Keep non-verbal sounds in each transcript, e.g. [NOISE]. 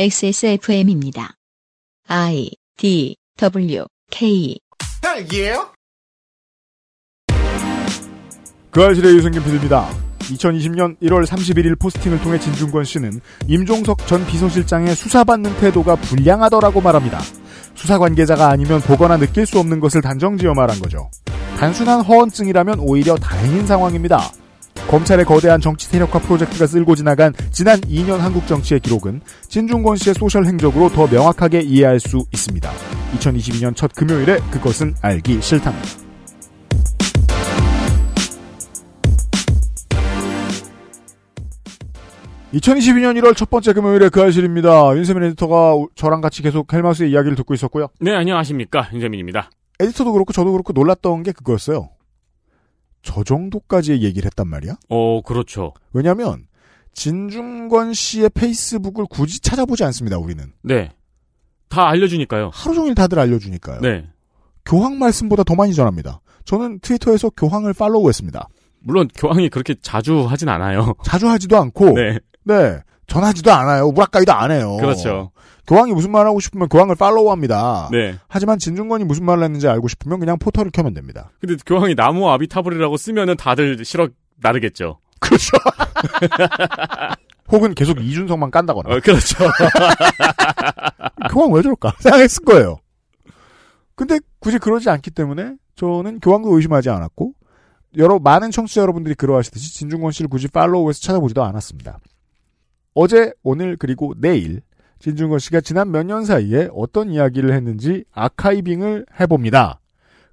XSFM입니다. I D W K 헬기예요? 그 알실의 유승균 PD입니다. 2020년 1월 31일 포스팅을 통해 진중권 씨는 임종석 전 비서실장의 수사받는 태도가 불량하더라고 말합니다. 수사 관계자가 아니면 보거나 느낄 수 없는 것을 단정지어 말한 거죠. 단순한 허언증이라면 오히려 다행인 상황입니다. 검찰의 거대한 정치 세력화 프로젝트가 쓸고 지나간 지난 2년 한국 정치의 기록은 진중권 씨의 소셜 행적으로 더 명확하게 이해할 수 있습니다. 2022년 첫 금요일에 그것은 알기 싫답니다. (2022년 1월) 첫 번째 금요일에 그 알실입니다. 윤세민 에디터가 저랑 같이 계속 헬마우스의 이야기를 듣고 있었고요. 네, 안녕하십니까. 윤재민입니다. 에디터도 그렇고 저도 그렇고 놀랐던 게 그거였어요. 저 정도까지의 얘기를 했단 말이야? 어, 그렇죠. 왜냐면 진중권 씨의 페이스북을 굳이 찾아보지 않습니다. 우리는 네. 다 알려주니까요. 하루 종일 다들 알려주니까요. 네. 교황 말씀보다 더 많이 전합니다. 저는 트위터에서 교황을 팔로우했습니다. 물론 교황이 그렇게 자주 하진 않아요. 자주 하지도 않고 네. 네, 전하지도 않아요. 우락가이도 안 해요. 그렇죠. 교황이 무슨 말 하고 싶으면 교황을 팔로우합니다. 네. 하지만 진중권이 무슨 말을 했는지 알고 싶으면 그냥 포털을 켜면 됩니다. 근데 교황이 나무 아비타불이라고 쓰면은 다들 싫어 나르겠죠. [LAUGHS] 그렇죠. 혹은 계속 이준석만 깐다거나. 어, 그렇죠. [LAUGHS] 교황 왜 저럴까 생각했을 거예요. 근데 굳이 그러지 않기 때문에 저는 교황도 의심하지 않았고 여러 많은 청취자 여러분들이 그러하시듯이 진중권 씨를 굳이 팔로우해서 찾아보지도 않았습니다. 어제, 오늘 그리고 내일 진중권 씨가 지난 몇 년 사이에 어떤 이야기를 했는지 아카이빙을 해봅니다.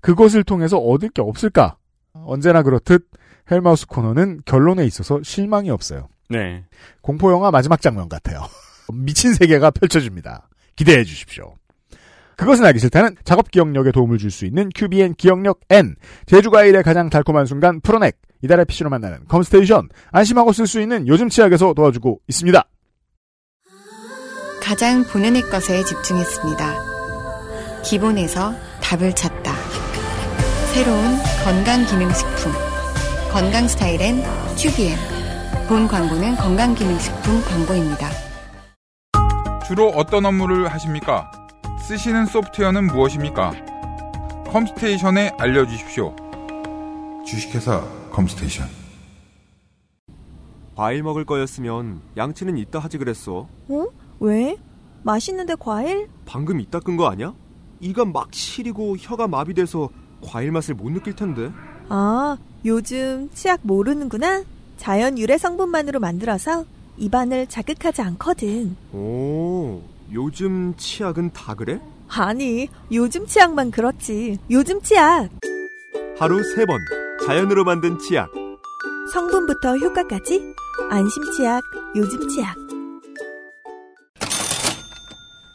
그것을 통해서 얻을 게 없을까? 언제나 그렇듯 헬마우스 코너는 결론에 있어서 실망이 없어요. 네. 공포 영화 마지막 장면 같아요. [LAUGHS] 미친 세계가 펼쳐집니다. 기대해 주십시오. 그것은 알기 싫다는 작업 기억력에 도움을 줄 수 있는 QBN 기억력 N, 제주과일의 가장 달콤한 순간 프로넥, 이달의 PC로 만나는 컴스테이션, 안심하고 쓸 수 있는 요즘 치약에서 도와주고 있습니다. 가장 본연의 것에 집중했습니다. 기본에서 답을 찾다. 새로운 건강기능식품. 건강 스타일엔 튜비엔. 본 광고는 건강기능식품 광고입니다. 주로 어떤 업무를 하십니까? 쓰시는 소프트웨어는 무엇입니까? 컴스테이션에 알려주십시오. 주식회사 컴스테이션. 과일 먹을 거였으면 양치는 이따 하지 그랬어. 어? 왜? 맛있는데 과일? 방금 이따 끈 거 아니야? 이가 막 시리고 혀가 마비돼서 과일 맛을 못 느낄 텐데. 아, 요즘 치약 모르는구나? 자연 유래 성분만으로 만들어서 입안을 자극하지 않거든. 오, 요즘 치약은 다 그래? 아니, 요즘 치약만 그렇지. 요즘 치약. 하루 세 번 자연으로 만든 치약. 성분부터 효과까지 안심 치약, 요즘 치약.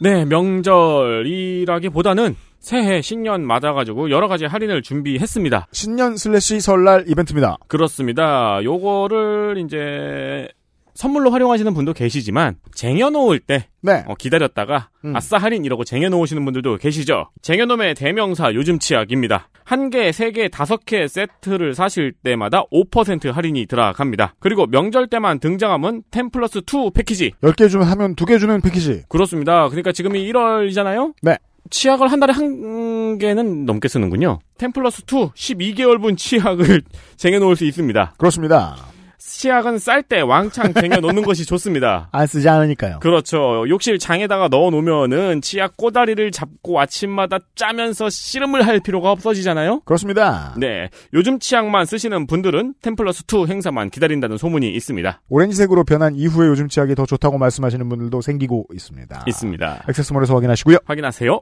네, 명절이라기보다는 새해 신년 맞아가지고 여러 가지 할인을 준비했습니다. 신년 slash 설날 이벤트입니다. 그렇습니다. 요거를 이제 선물로 활용하시는 분도 계시지만 쟁여놓을 때 네. 어, 기다렸다가 음. 아싸 할인 이러고 쟁여놓으시는 분들도 계시죠. 쟁여놈의 대명사 요즘 치약입니다. 한 개, 세 개, 다섯 개 세트를 사실 때마다 5% 할인이 들어갑니다. 그리고 명절 때만 등장하는 10 플러스 2 패키지. 10개 주면 하면 2개 주는 패키지. 그렇습니다. 그러니까 지금이 1월이잖아요? 네. 치약을 한 달에 한 개는 넘게 쓰는군요. 10 플러스 2, 12개월분 치약을 [LAUGHS] 쟁여놓을 수 있습니다. 그렇습니다. 치약은 쌀 때 왕창 쟁여놓는 것이 좋습니다. [LAUGHS] 안 쓰지 않으니까요. 그렇죠. 욕실 장에다가 넣어놓으면은 치약 꼬다리를 잡고 아침마다 짜면서 씨름을 할 필요가 없어지잖아요? 그렇습니다. 네. 요즘 치약만 쓰시는 분들은 템플러스 2 행사만 기다린다는 소문이 있습니다. 오렌지색으로 변한 이후에 요즘 치약이 더 좋다고 말씀하시는 분들도 생기고 있습니다. 있습니다. 액세스몰에서 확인하시고요. 확인하세요.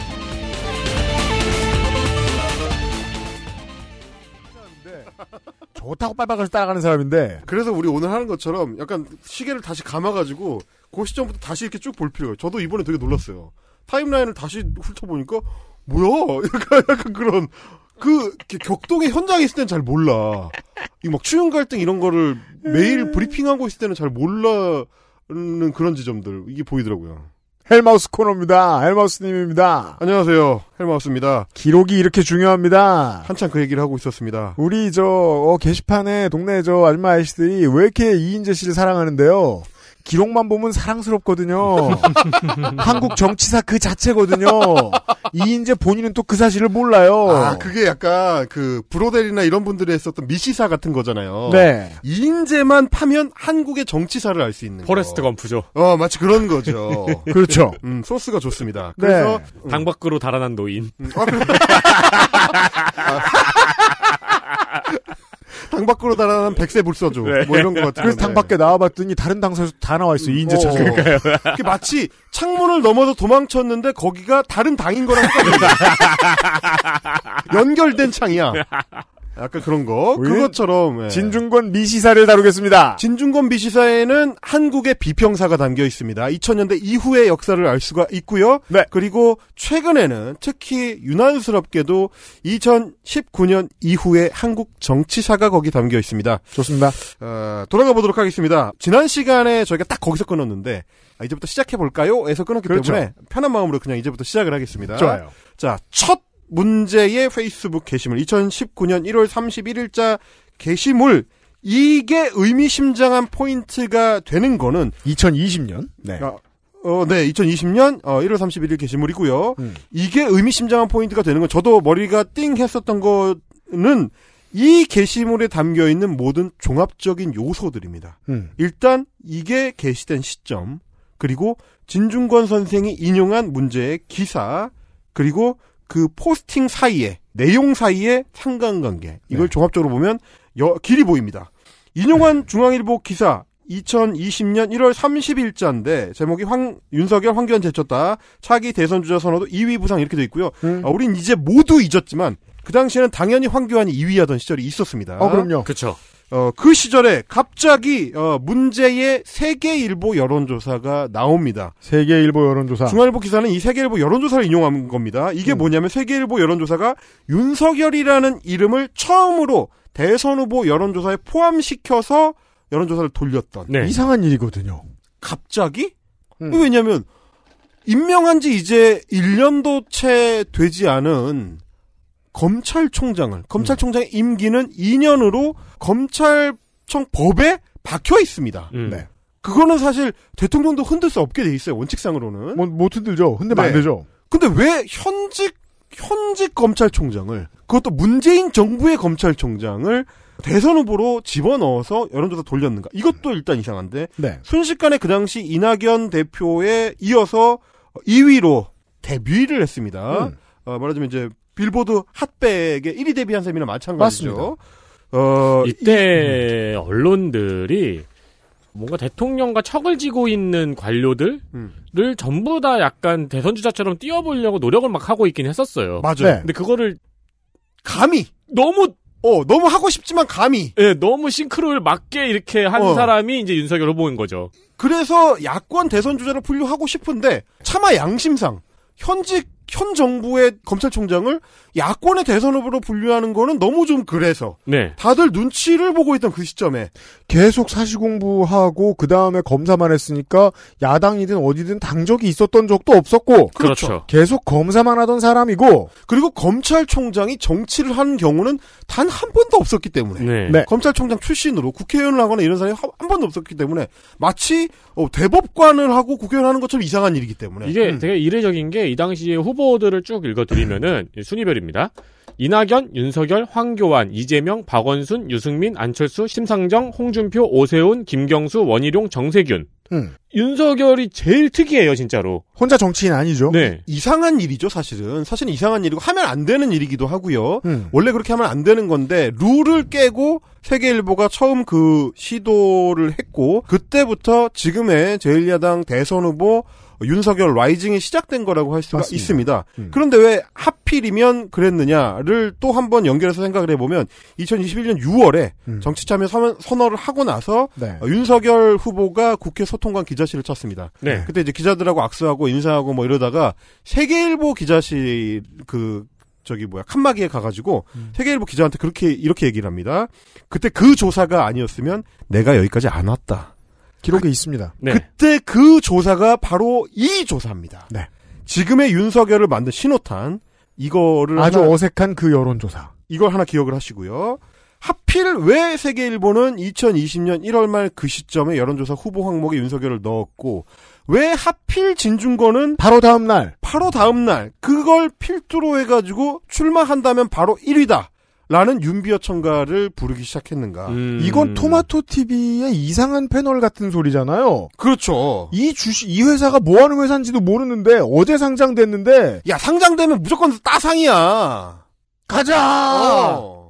좋다고 빨빨거려서 따라가는 사람인데 그래서 우리 오늘 하는 것처럼 약간 시계를 다시 감아가지고 그 시점부터 다시 이렇게 쭉 볼 필요가. 저도 이번에 되게 놀랐어요. timeline을 다시 훑어보니까 뭐야? [LAUGHS] 약간, 약간 그런 그 격동의 현장에 있을 때는 잘 몰라. 이 막 추윤 갈등 이런 거를 매일 브리핑하고 있을 때는 잘 몰라는 그런 지점들 이게 보이더라고요. 헬마우스 코너입니다. 헬마우스님입니다. 안녕하세요. 헬마우스입니다. 기록이 이렇게 중요합니다. 한참 그 얘기를 하고 있었습니다. 우리 저 어, 게시판에 동네 저 아줌마 아저씨들이 왜 이렇게 이인제 씨를 사랑하는데요? 기록만 보면 사랑스럽거든요. [LAUGHS] 한국 정치사 그 자체거든요. 이인제 본인은 또 그 사실을 몰라요. 아, 그게 약간 그 브로델이나 이런 분들이 했었던 미시사 같은 거잖아요. 네. 이인제만 파면 한국의 정치사를 알 수 있는. 포레스트 거. 검프죠. 어, 마치 그런 거죠. [LAUGHS] 그렇죠. 음, 소스가 좋습니다. 네. 그래서 당 밖으로 달아난 노인. [LAUGHS] 당 밖으로 달아난 백세 불서조 네. 뭐 이런 거 같은. 그래서 당 밖에 나와봤더니 다른 당사에서 다 나와 있어. 이인재. 그러니까요. [LAUGHS] 그게 마치 창문을 넘어서 도망쳤는데 거기가 다른 당인 거랑. [LAUGHS] 연결된 창이야. 약간 그런 거. 그것처럼 예. 진중권 미시사를 다루겠습니다. 진중권 비시사에는 한국의 비평사가 담겨 있습니다. 2000년대 이후의 역사를 알 수가 있고요. 네. 그리고 최근에는 특히 유난스럽게도 2019년 이후의 한국 정치사가 거기 담겨 있습니다. 좋습니다. 어, 돌아가 보도록 하겠습니다. 지난 시간에 저희가 딱 거기서 끊었는데 아, 이제부터 시작해 볼까요? 에서 끊었기 그렇죠. 때문에 편한 마음으로 그냥 이제부터 시작을 하겠습니다. 좋아요. 자, 첫 문제의 페이스북 게시물 2019년 1월 31일자 게시물 이게 의미심장한 포인트가 되는 거는 2020년. 네. 아, 어, 네, 2020년 어, 1월 31일 게시물이고요. 음. 이게 의미심장한 포인트가 되는 건 저도 머리가 띵 했었던 거는 이 게시물에 담겨 있는 모든 종합적인 요소들입니다. 음. 일단 이게 게시된 시점, 그리고 진중권 선생이 인용한 문제의 기사, 그리고 그 포스팅 사이에 내용 사이에 상관관계 이걸 네. 종합적으로 보면 여- 길이 보입니다. 인용한 중앙일보 기사 2020년 1월 30일자인데 제목이 황 윤석열 황교안 제쳤다 차기 대선 주자 선호도 2위 부상 이렇게 돼 있고요. 음. 아, 우린 이제 모두 잊었지만 그 당시에는 당연히 황교안이 2위하던 시절이 있었습니다. 어, 그럼요. 그쵸. 어, 그 시절에 갑자기 어, 문제의 세계일보 여론조사가 나옵니다. 세계일보 여론조사. 중앙일보 기사는 이 세계일보 여론조사를 인용한 겁니다. 이게 음. 뭐냐면 세계일보 여론조사가 윤석열이라는 이름을 처음으로 대선 후보 여론조사에 포함시켜서 여론조사를 돌렸던. 네. 이상한 일이거든요. 갑자기? 음. 왜냐면 임명한 지 이제 1년도 채 되지 않은 검찰총장을 검찰총장의 임기는 2년으로 검찰청 법에 박혀 있습니다. 음. 네. 그거는 사실 대통령도 흔들 수 없게 돼 있어요. 원칙상으로는. 뭐, 못 흔들죠. 흔들면 네. 안 되죠. 근데 왜 현직 현직 검찰총장을 그것도 문재인 정부의 검찰총장을 대선 후보로 집어넣어서 여론조사 돌렸는가? 이것도 일단 이상한데 네. 순식간에 그 당시 이낙연 대표에 이어서 2위로 데뷔를 했습니다. 음. 어, 말하자면 이제 빌보드 핫백의 1위 데뷔한 셈이나 마찬가지죠. 맞습니다. 어, 이때 언론들이 뭔가 대통령과 척을 지고 있는 관료들을 음. 전부 다 약간 대선 주자처럼 띄워보려고 노력을 막 하고 있긴 했었어요. 맞아요. 네. 근데 그거를 감히 너무 어 너무 하고 싶지만 감히 예, 너무 싱크로를 맞게 이렇게 한 어. 사람이 이제 윤석열 후보인 거죠. 그래서 야권 대선 주자를 분류하고 싶은데 차마 양심상 현직 현 정부의 검찰총장을 야권의 대선 후보로 분류하는 거는 너무 좀 그래서 네. 다들 눈치를 보고 있던 그 시점에 계속 사시 공부하고 그 다음에 검사만 했으니까 야당이든 어디든 당적이 있었던 적도 없었고 그렇죠. 계속 검사만 하던 사람이고 그리고 검찰총장이 정치를 하는 경우는 단 한 번도 없었기 때문에 네. 네. 검찰총장 출신으로 국회의원을 하거나 이런 사람이 한, 한 번도 없었기 때문에 마치 어, 대법관을 하고 국회의원 하는 것처럼 이상한 일이기 때문에 이게 음. 되게 이례적인 게 이 당시에 후보들을 쭉 읽어드리면은 순위별 입니다. 이낙연, 윤석열, 황교안, 이재명, 박원순, 유승민, 안철수, 심상정, 홍준표, 오세훈, 김경수, 원희룡, 정세균. 음. 윤석열이 제일 특이해요, 진짜로. 혼자 정치인 아니죠. 네. 이상한 일이죠 사실은 사실은 이상한 일이고 하면 안 되는 일이기도 하고요 음. 원래 그렇게 하면 안 되는 건데 룰을 깨고 세계일보가 처음 그 시도를 했고 그때부터 지금의 제1야당 대선 후보 윤석열 라이징이 시작된 거라고 할 수가 맞습니다. 있습니다. 음. 그런데 왜 하필이면 그랬느냐를 또 한 번 연결해서 생각을 해보면 2021년 6월에 음. 정치 참여 선- 선언을 하고 나서 네. 어, 윤석열 후보가 국회 소, 소통관 기자실을 찾습니다. 네. 그때 이제 기자들하고 악수하고 인사하고 뭐 이러다가 세계일보 기자실 그 저기 뭐야 칸막이에 가가지고 세계일보 기자한테 그렇게 이렇게 얘기를 합니다. 그때 그 조사가 아니었으면 내가 여기까지 안 왔다. 기록에 있습니다. 네. 그때 그 조사가 바로 이 조사입니다. 네. 지금의 윤석열을 만든 신호탄 이거를 아주 하나, 어색한 그 여론조사. 이걸 하나 기억을 하시고요. 하필 왜 세계일보는 2020년 1월 말 그 시점에 여론조사 후보 항목에 윤석열을 넣었고 왜 하필 진중권은 바로 다음 날 바로 다음 날 그걸 필두로 해가지고 출마한다면 바로 1위다. 라는 윤비어 청가를 부르기 시작했는가. 음. 이건 토마토 TV의 이상한 패널 같은 소리잖아요. 그렇죠. 이 주식 이 회사가 뭐 하는 회사인지도 모르는데 어제 상장됐는데 야 상장되면 무조건 따상이야. 가자. 어.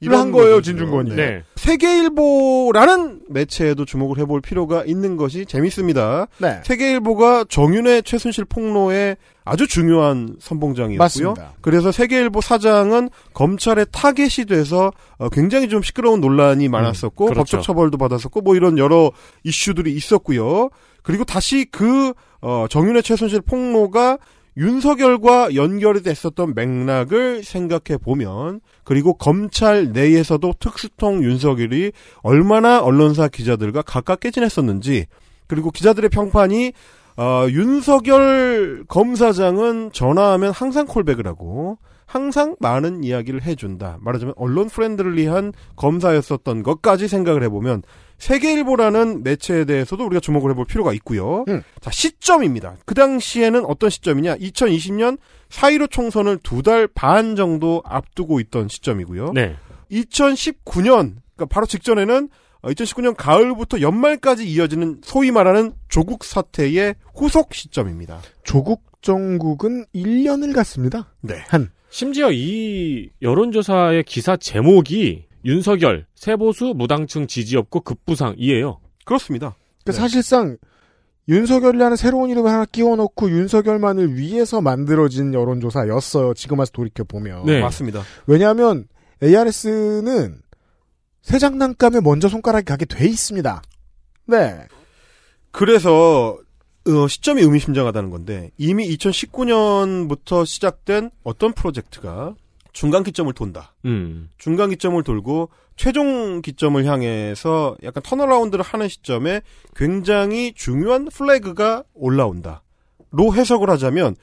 이를 한 거예요. 진중권이. 네. 세계일보라는 매체에도 주목을 해볼 필요가 있는 것이 재밌습니다. 네. 세계일보가 정윤회 최순실 폭로에 아주 중요한 선봉장이었고요. 맞습니다. 그래서 세계일보 사장은 검찰의 타겟이 돼서 어, 굉장히 좀 시끄러운 논란이 많았었고 그렇죠. 법적 처벌도 받았었고 뭐 이런 여러 이슈들이 있었고요. 그리고 다시 그 어, 정윤회 최순실 폭로가 윤석열과 연결이 됐었던 맥락을 생각해 보면 그리고 검찰 내에서도 특수통 윤석열이 얼마나 언론사 기자들과 가깝게 지냈었는지 그리고 기자들의 평판이 어, 윤석열 검사장은 전화하면 항상 콜백을 하고 항상 많은 이야기를 해준다. 말하자면 언론 friendly한 검사였었던 것까지 생각을 해보면 세계일보라는 매체에 대해서도 우리가 주목을 해볼 필요가 있고요. 음. 자 시점입니다. 그 당시에는 어떤 시점이냐? 2020년 4.15 총선을 두 달 반 정도 앞두고 있던 시점이고요. 네. 2019년 그러니까 바로 직전에는 2019년 가을부터 연말까지 이어지는 소위 말하는 조국 사태의 후속 시점입니다. 조국 정국은 1년을 갔습니다. 네. 한 심지어 이 여론조사의 기사 제목이 윤석열 세보수 무당층 지지 없고 급부상이에요. 그렇습니다. 그러니까 네. 사실상 윤석열이라는 새로운 이름을 하나 끼워놓고 윤석열만을 위해서 만들어진 여론조사였어요. 지금 와서 돌이켜 보면. 네. 맞습니다. 왜냐하면 ARS는 새 장난감에 먼저 손가락이 가게 돼 있습니다. 네. 그래서 어, 시점이 의미심장하다는 건데 이미 2019년부터 시작된 어떤 프로젝트가 중간 기점을 돈다. 음. 중간 기점을 돌고 최종 기점을 향해서 약간 turnaround를 하는 시점에 굉장히 중요한 flag가 올라온다. 로 해석을 하자면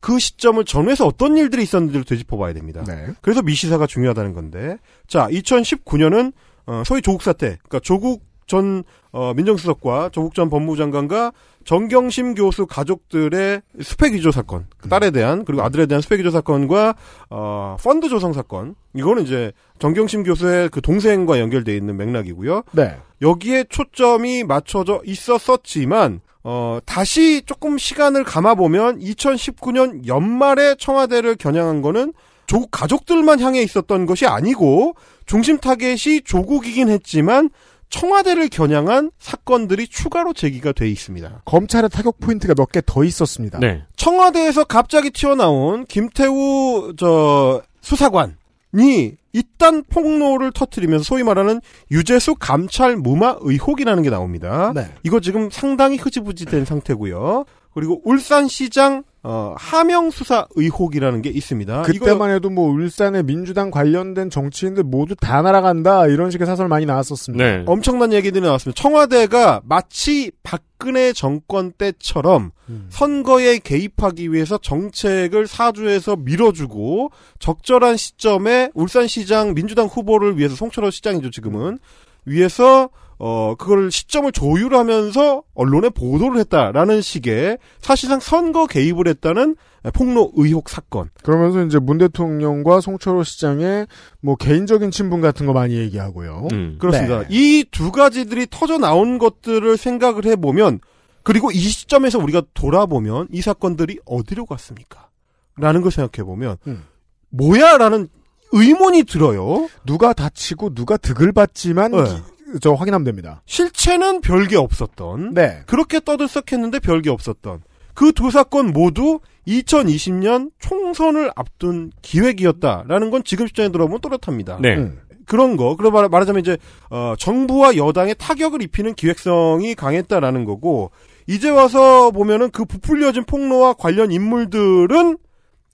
그 시점을 전후해서 어떤 일들이 있었는지를 되짚어봐야 됩니다. 네. 그래서 미시사가 중요하다는 건데 자 2019년은 어, 소위 조국 사태, 그러니까 조국 전 어, 민정수석과 조국 전 법무장관과 정경심 교수 가족들의 스펙 위조 사건, 그 딸에 대한 그리고 아들에 대한 스펙 위조 사건과 어, 펀드 조성 사건, 이거는 이제 정경심 교수의 그 동생과 연결돼 있는 맥락이고요. 네. 여기에 초점이 맞춰져 있었었지만 어, 다시 조금 시간을 감아보면 2019년 연말에 청와대를 겨냥한 거는 조국 가족들만 향해 있었던 것이 아니고 중심 타겟이 조국이긴 했지만 청와대를 겨냥한 사건들이 추가로 제기가 돼 있습니다. 검찰의 타격 포인트가 몇 개 더 있었습니다. 네. 청와대에서 갑자기 튀어나온 김태우 저 수사관이 이딴 폭로를 터트리면서 소위 말하는 유재수 감찰 무마 의혹이라는 게 나옵니다. 네. 이거 지금 상당히 흐지부지된 상태고요. 그리고 울산시장 어, 하명 수사 의혹이라는 게 있습니다. 그때만 해도 뭐 울산의 민주당 관련된 정치인들 모두 다 날아간다 이런 식의 사설 많이 나왔었습니다. 네. 엄청난 얘기들이 나왔습니다. 청와대가 마치 박근혜 정권 때처럼 음. 선거에 개입하기 위해서 정책을 사주에서 밀어주고 적절한 시점에 울산시장 민주당 후보를 위해서 송철호 시장이죠 지금은 위해서 어 그걸 시점을 조율하면서 언론에 보도를 했다라는 식의 사실상 선거 개입을 했다는 폭로 의혹 사건. 그러면서 이제 문 대통령과 송철호 시장의 뭐 개인적인 친분 같은 거 많이 얘기하고요. 음. 그렇습니다. 네. 이두 가지들이 터져 나온 것들을 생각을 해보면 그리고 이 시점에서 우리가 돌아보면 이 사건들이 어디로 갔습니까? 라는 걸 생각해보면 음. 뭐야 라는 의문이 들어요. 누가 다치고 누가 득을 받지만 네. 기- 저 확인하면 됩니다. 실체는 별게 없었던 네. 그렇게 떠들썩했는데 별게 없었던 그 두 사건 모두 2020년 총선을 앞둔 기획이었다라는 건 지금 시점에 들어보면 또렷합니다. 네. 음. 그런 거. 그러 말- 말하자면 이제 어, 정부와 여당의 타격을 입히는 기획성이 강했다라는 거고 이제 와서 보면은 그 부풀려진 폭로와 관련 인물들은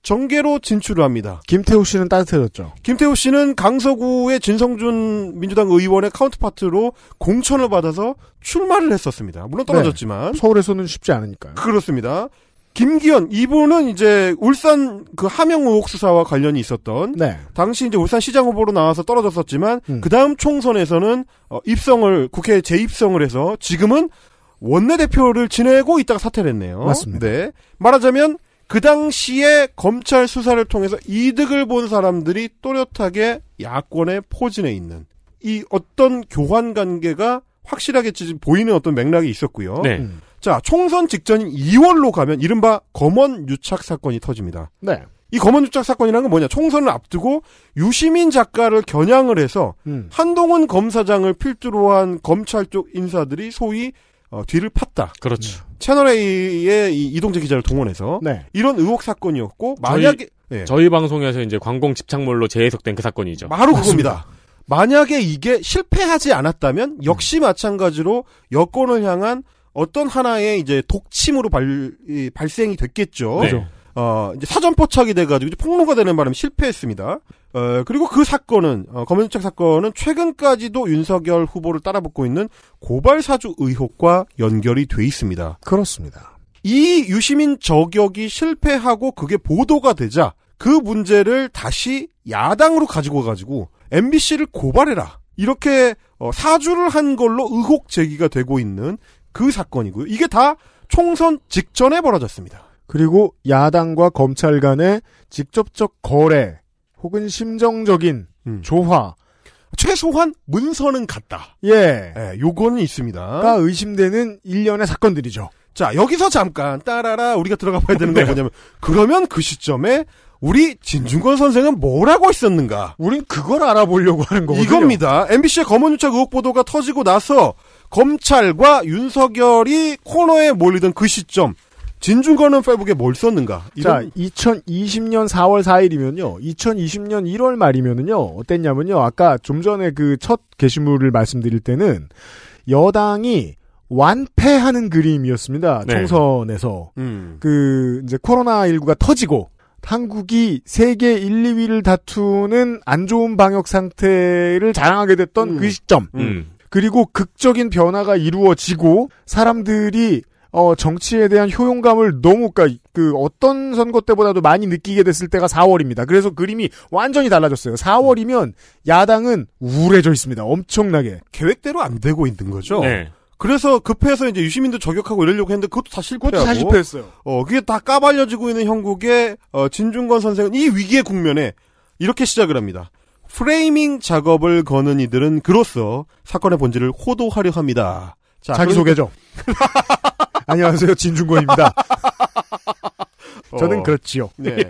정계로 진출을 합니다. 김태우 씨는 따뜻해졌죠. 김태우 씨는 강서구의 진성준 민주당 의원의 카운트파트로 공천을 받아서 출마를 했었습니다. 물론 떨어졌지만 서울에서는 쉽지 않으니까요. 그렇습니다. 김기현 이분은 이제 울산 그 함영 의혹 수사와 관련이 있었던 네. 당시 이제 울산 시장 후보로 나와서 떨어졌었지만 음. 그 다음 총선에서는 어, 입성을 국회에 재입성을 해서 지금은 원내대표를 지내고 있다가 사퇴를 했네요. 맞습니다. 네. 말하자면 그 당시에 검찰 수사를 통해서 이득을 본 사람들이 또렷하게 야권에 포진해 있는 이 어떤 교환 관계가 확실하게 지금 보이는 어떤 맥락이 있었고요. 네. 음. 자, 총선 직전인 2월로 가면 이른바 검언 유착 사건이 터집니다. 네. 이 검언 유착 사건이라는 건 뭐냐? 총선을 앞두고 유시민 작가를 겨냥을 해서 음. 한동훈 검사장을 필두로 한 검찰 쪽 인사들이 소위 어, 뒤를 팠다. 그렇죠. 채널 A의 이 이동재 기자를 동원해서 네. 이런 의혹 사건이었고 만약에 예, 저희 방송에서 이제 관공 집착물로 재해석된 그 사건이죠. 바로 그겁니다. 만약에 이게 실패하지 않았다면 역시 마찬가지로 여권을 향한 어떤 하나의 이제 독침으로 발, 이, 발생이 됐겠죠. 네. 어, 이제 사전 포착이 돼가지고 이제 폭로가 되는 바람에 실패했습니다. 어, 그리고 그 사건은, 어, 검언유착 사건은 최근까지도 윤석열 후보를 따라붙고 있는 고발사주 의혹과 연결이 돼 있습니다. 그렇습니다. 이 유시민 저격이 실패하고 그게 보도가 되자 그 문제를 다시 야당으로 가지고 가지고 MBC를 고발해라. 이렇게 어, 사주를 한 걸로 의혹 제기가 되고 있는 그 사건이고요. 이게 다 총선 직전에 벌어졌습니다. 그리고 야당과 검찰 간의 직접적 거래 혹은 심정적인 음. 조화 최소한 문서는 같다. 예. 예, 요거는 있습니다. 가 의심되는 일련의 사건들이죠. 자, 여기서 잠깐 따라라 우리가 들어가 봐야 되는 건 뭐냐면 그러면 그 시점에 우리 진중권 선생은 뭘 하고 있었는가? 우린 그걸 알아보려고 하는 거거든요. 이겁니다. MBC의 검언유착 의혹 보도가 터지고 나서 검찰과 윤석열이 코너에 몰리던 그 시점 진중권은 페북에 뭘 썼는가? 자, 이건 2020년 4월 4일이면요. 2020년 1월 말이면은요. 어땠냐면요. 아까 좀 전에 그 첫 게시물을 말씀드릴 때는 여당이 완패하는 그림이었습니다. 네. 총선에서. 음. 그 이제 코로나19가 터지고 한국이 세계 1, 2위를 다투는 안 좋은 방역 상태를 자랑하게 됐던 음. 그 시점. 음. 그리고 극적인 변화가 이루어지고 사람들이 어 정치에 대한 효용감을 너무 그그 어떤 선거 때보다도 많이 느끼게 됐을 때가 4월입니다. 그래서 그림이 완전히 달라졌어요. 4월이면 야당은 우울해져 있습니다. 엄청나게. 계획대로 안 되고 있는 거죠. 네. 그래서 급해서 이제 유시민도 저격하고 이러려고 했는데 그것도 다 실패하고. 그것도 다 실패했어요. 어, 그게 다 까발려지고 있는 형국에 어, 진중권 선생은 이 위기의 국면에 이렇게 시작을 합니다. 프레이밍 작업을 거는 이들은 그로써 사건의 본질을 호도하려 합니다. 자, 자기소개죠. 안녕하세요. 진중권입니다. [LAUGHS] 어, 저는 그렇지요. 네.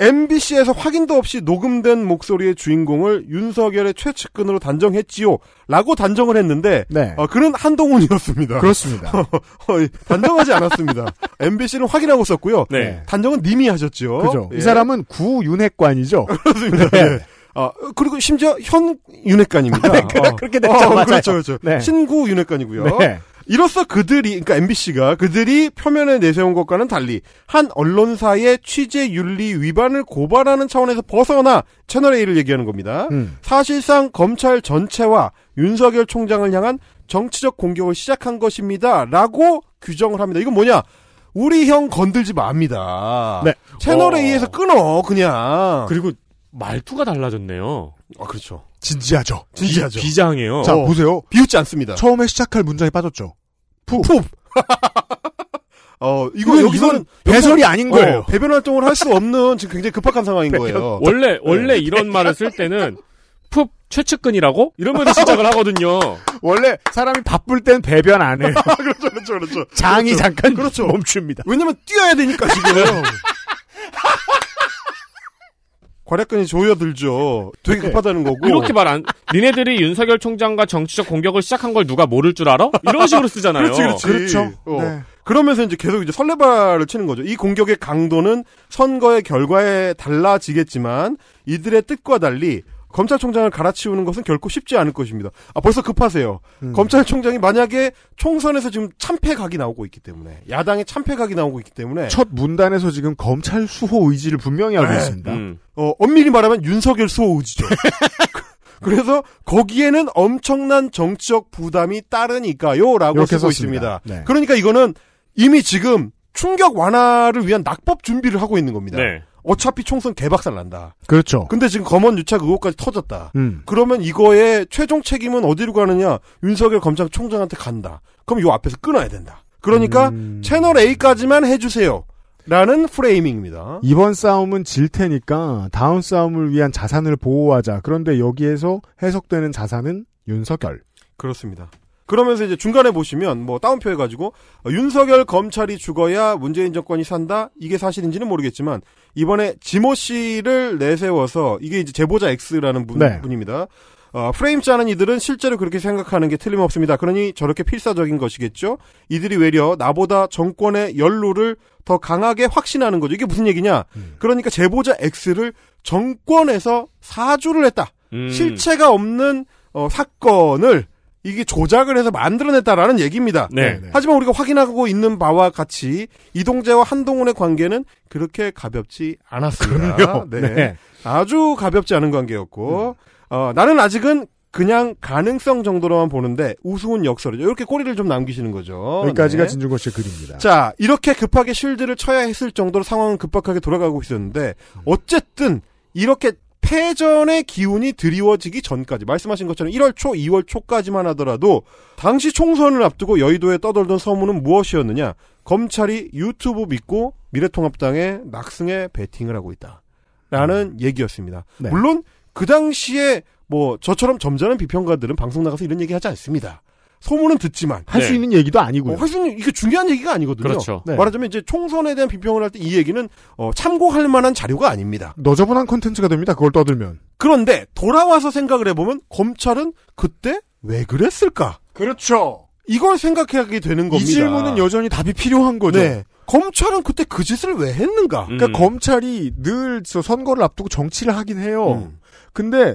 MBC에서 확인도 없이 녹음된 목소리의 주인공을 윤석열의 최측근으로 단정했지요. 라고 단정을 했는데, 네. 어, 그는 한동훈이었습니다. 그렇습니다. [LAUGHS] 어, 단정하지 않았습니다. [LAUGHS] MBC는 확인하고 썼고요. 네. 단정은 님이 하셨죠. 그죠. 예. 이 사람은 구윤핵관이죠. 그렇습니다. 네. 네. 아, 그리고 심지어 현 윤핵관입니다. 어. 그렇게 됐죠. 어, 맞아요. 그렇죠, 그렇죠. 네. 신구 윤핵관이고요. 네. 이로써 그들이, 그러니까 MBC가 그들이 표면에 내세운 것과는 달리 한 언론사의 취재 윤리 위반을 고발하는 차원에서 벗어나 채널 A를 얘기하는 겁니다. 음. 사실상 검찰 전체와 윤석열 총장을 향한 정치적 공격을 시작한 것입니다. 라고 규정을 합니다. 이건 뭐냐? 우리 형 건들지 맙니다. 네. 채널 어. A에서 끊어, 그냥. 그리고 말투가 달라졌네요. 아, 그렇죠. 진지하죠. 진지하죠. 비 장해요. 자, 어. 보세요. 비웃지 않습니다. 처음에 시작할 문장이 빠졌죠. 푹. [LAUGHS] 어, 이거, 이건- 여기서는 이건 배설이 아닌 거예요. 어, 배변 활동을 할 수 없는 지금 굉장히 급박한 상황인 거예요. 원래 원래 이런 말을 쓸 때는 푹 최측근이라고 이러면서 시작을 하거든요. [LAUGHS] 원래 사람이 바쁠 땐 배변 안 해요. [LAUGHS] 그렇죠, 그렇죠, 그렇죠. 장이 그렇죠. 잠깐 그렇죠. 멈춥니다. 왜냐면 뛰어야 되니까 지금. 괄약근이 조여들죠. 되게 급하다는 거고. 이렇게 말 안, 니네들이 윤석열 총장과 정치적 공격을 시작한 걸 누가 모를 줄 알아? 이런 식으로 쓰잖아요. 그렇지, 그렇지. 그렇죠. 어. 네. 그러면서 이제 계속 이제 설레발을 치는 거죠. 이 공격의 강도는 선거의 결과에 달라지겠지만 이들의 뜻과 달리 검찰총장을 갈아치우는 것은 결코 쉽지 않을 것입니다. 아, 벌써 급하세요. 음. 검찰총장이 만약에 총선에서 지금 참패각이 나오고 있기 때문에, 야당의 참패각이 나오고 있기 때문에, 첫 문단에서 지금 검찰 수호 의지를 분명히 하고 네. 있습니다. 음. 어, 엄밀히 말하면 윤석열 수호 의지죠. [LAUGHS] [LAUGHS] 그래서 거기에는 엄청난 정치적 부담이 따르니까요라고 쓰고 썼습니다. 있습니다. 네. 그러니까 이거는 이미 지금 충격 완화를 위한 낙법 준비를 하고 있는 겁니다. 네. 어차피 총선 개박살 난다. 그렇죠. 근데 지금 검언 유착 의혹까지 터졌다. 음. 그러면 이거의 최종 책임은 어디로 가느냐? 윤석열 검찰총장한테 간다. 그럼 요 앞에서 끊어야 된다. 그러니까 음. 채널 A까지만 해주세요. 라는 프레이밍입니다. 이번 싸움은 질 테니까 다음 싸움을 위한 자산을 보호하자. 그런데 여기에서 해석되는 자산은 윤석열. 그렇습니다. 그러면서 이제 중간에 보시면 뭐 따옴표 해가지고 어, 윤석열 검찰이 죽어야 문재인 정권이 산다 이게 사실인지는 모르겠지만 이번에 지모 씨를 내세워서 이게 이제 제보자 X라는 분, 네. 분입니다. 어, 프레임 짜는 이들은 실제로 그렇게 생각하는 게 틀림없습니다. 그러니 저렇게 필사적인 것이겠죠. 이들이 외려 나보다 정권의 연루를 더 강하게 확신하는 거죠. 이게 무슨 얘기냐? 그러니까 제보자 X를 정권에서 사주를 했다. 음. 실체가 없는 어, 사건을 이게 조작을 해서 만들어냈다라는 얘기입니다. 네. 하지만 우리가 확인하고 있는 바와 같이 이동재와 한동훈의 관계는 그렇게 가볍지 않았습니다. 그럼요. 네. 네. 아주 가볍지 않은 관계였고 어, 나는 아직은 그냥 가능성 정도로만 보는데 우스운 역설이죠. 이렇게 꼬리를 좀 남기시는 거죠. 여기까지가 네. 진중권 씨의 글입니다. 자, 이렇게 급하게 쉴드를 쳐야 했을 정도로 상황은 급박하게 돌아가고 있었는데, 어쨌든, 이렇게 패전의 기운이 드리워지기 전까지, 말씀하신 것처럼 1월 초, 2월 초까지만 하더라도, 당시 총선을 앞두고 여의도에 떠돌던 소문은 무엇이었느냐? 검찰이 유튜브 믿고 미래통합당에 낙승에 베팅을 하고 있다. 라는 얘기였습니다. 네. 물론, 그 당시에 뭐, 저처럼 점잖은 비평가들은 방송 나가서 이런 얘기 하지 않습니다. 소문은 듣지만, 할수 네. 있는 얘기도 아니고요. 어, 할수 있는 이게 중요한 얘기가 아니거든요. 그렇죠. 네. 말하자면 이제 총선에 대한 비평을 할 때 이 얘기는 어, 참고할 만한 자료가 아닙니다. 너저분한 콘텐츠가 됩니다. 그걸 떠들면. 그런데 돌아와서 생각을 해보면 검찰은 그때 왜 그랬을까? 그렇죠. 이걸 생각하게 되는 겁니다. 이 질문은 여전히 답이 필요한 거죠. 네. 검찰은 그때 그 짓을 왜 했는가? 음. 그러니까 검찰이 늘저 선거를 앞두고 정치를 하긴 해요. 음. 근데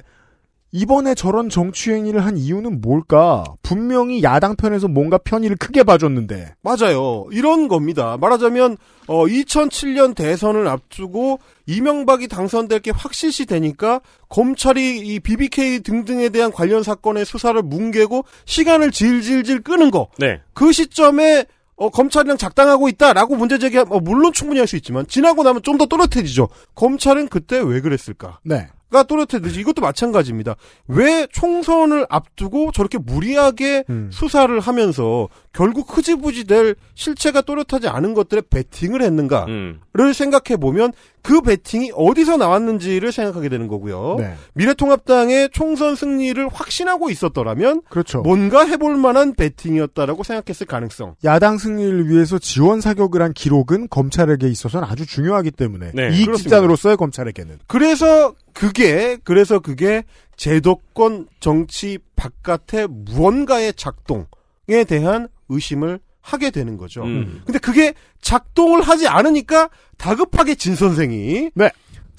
이번에 저런 정치 행위를 한 이유는 뭘까? 분명히 야당 편에서 뭔가 편의를 크게 봐줬는데. 맞아요. 이런 겁니다. 말하자면 어 2007년 대선을 앞두고 이명박이 당선될 게 확실시 되니까 검찰이 이 BBK 등등에 대한 관련 사건의 수사를 뭉개고 시간을 질질질 끄는 거. 네. 그 시점에 어, 검찰이랑 작당하고 있다라고 문제 제기하면 어, 물론 충분히 할 수 있지만 지나고 나면 좀 더 또렷해지죠. 검찰은 그때 왜 그랬을까? 네. 가 또렷해지지 이것도 마찬가지입니다. 왜 총선을 앞두고 저렇게 무리하게 음. 수사를 하면서 결국 흐지부지 될 실체가 또렷하지 않은 것들에 베팅을 했는가를 음. 생각해 보면 그 베팅이 어디서 나왔는지를 생각하게 되는 거고요. 네. 미래통합당의 총선 승리를 확신하고 있었더라면 그렇죠. 뭔가 해볼 만한 베팅이었다라고 생각했을 가능성. 야당 승리를 위해서 지원 사격을 한 기록은 검찰에게 있어서는 아주 중요하기 때문에 네, 이익 그렇습니다. 집단으로서의 검찰에게는 그래서 그게 그래서 그게 제도권 정치 바깥의 무언가의 작동에 대한 의심을 하게 되는 거죠. 음. 근데 그게 작동을 하지 않으니까 다급하게 진 선생이 네.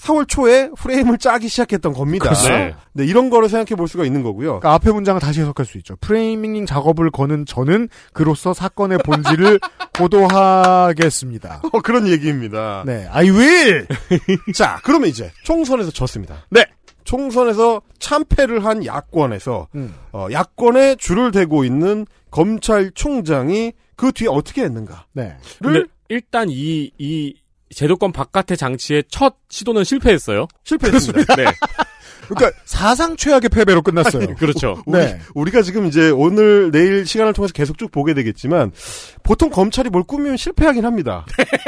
4월 초에 프레임을 짜기 시작했던 겁니다. 그렇죠. 네, 이런 거를 생각해 볼 수가 있는 거고요. 그러니까 앞에 문장을 다시 해석할 수 있죠. 프레이밍 작업을 거는 저는 그로서 사건의 본질을 [LAUGHS] 보도하겠습니다. 어, 그런 얘기입니다. 네, I will. [LAUGHS] 자, 그러면 이제 총선에서 졌습니다. 네. 총선에서 참패를 한 야권에서 음. 어, 야권에 줄을 대고 있는 검찰총장이 그 뒤에 어떻게 했는가? 네. 근데 를 일단 이, 이 제도권 바깥의 장치의 첫 시도는 실패했어요. 실패했습니다. 네. [LAUGHS] 그러니까 사상 최악의 패배로 끝났어요. 그렇죠. 네. 우리 가 지금 이제 오늘 내일 시간을 통해서 계속 쭉 보게 되겠지만 보통 검찰이 뭘 꾸미면 실패하긴 합니다. [LAUGHS]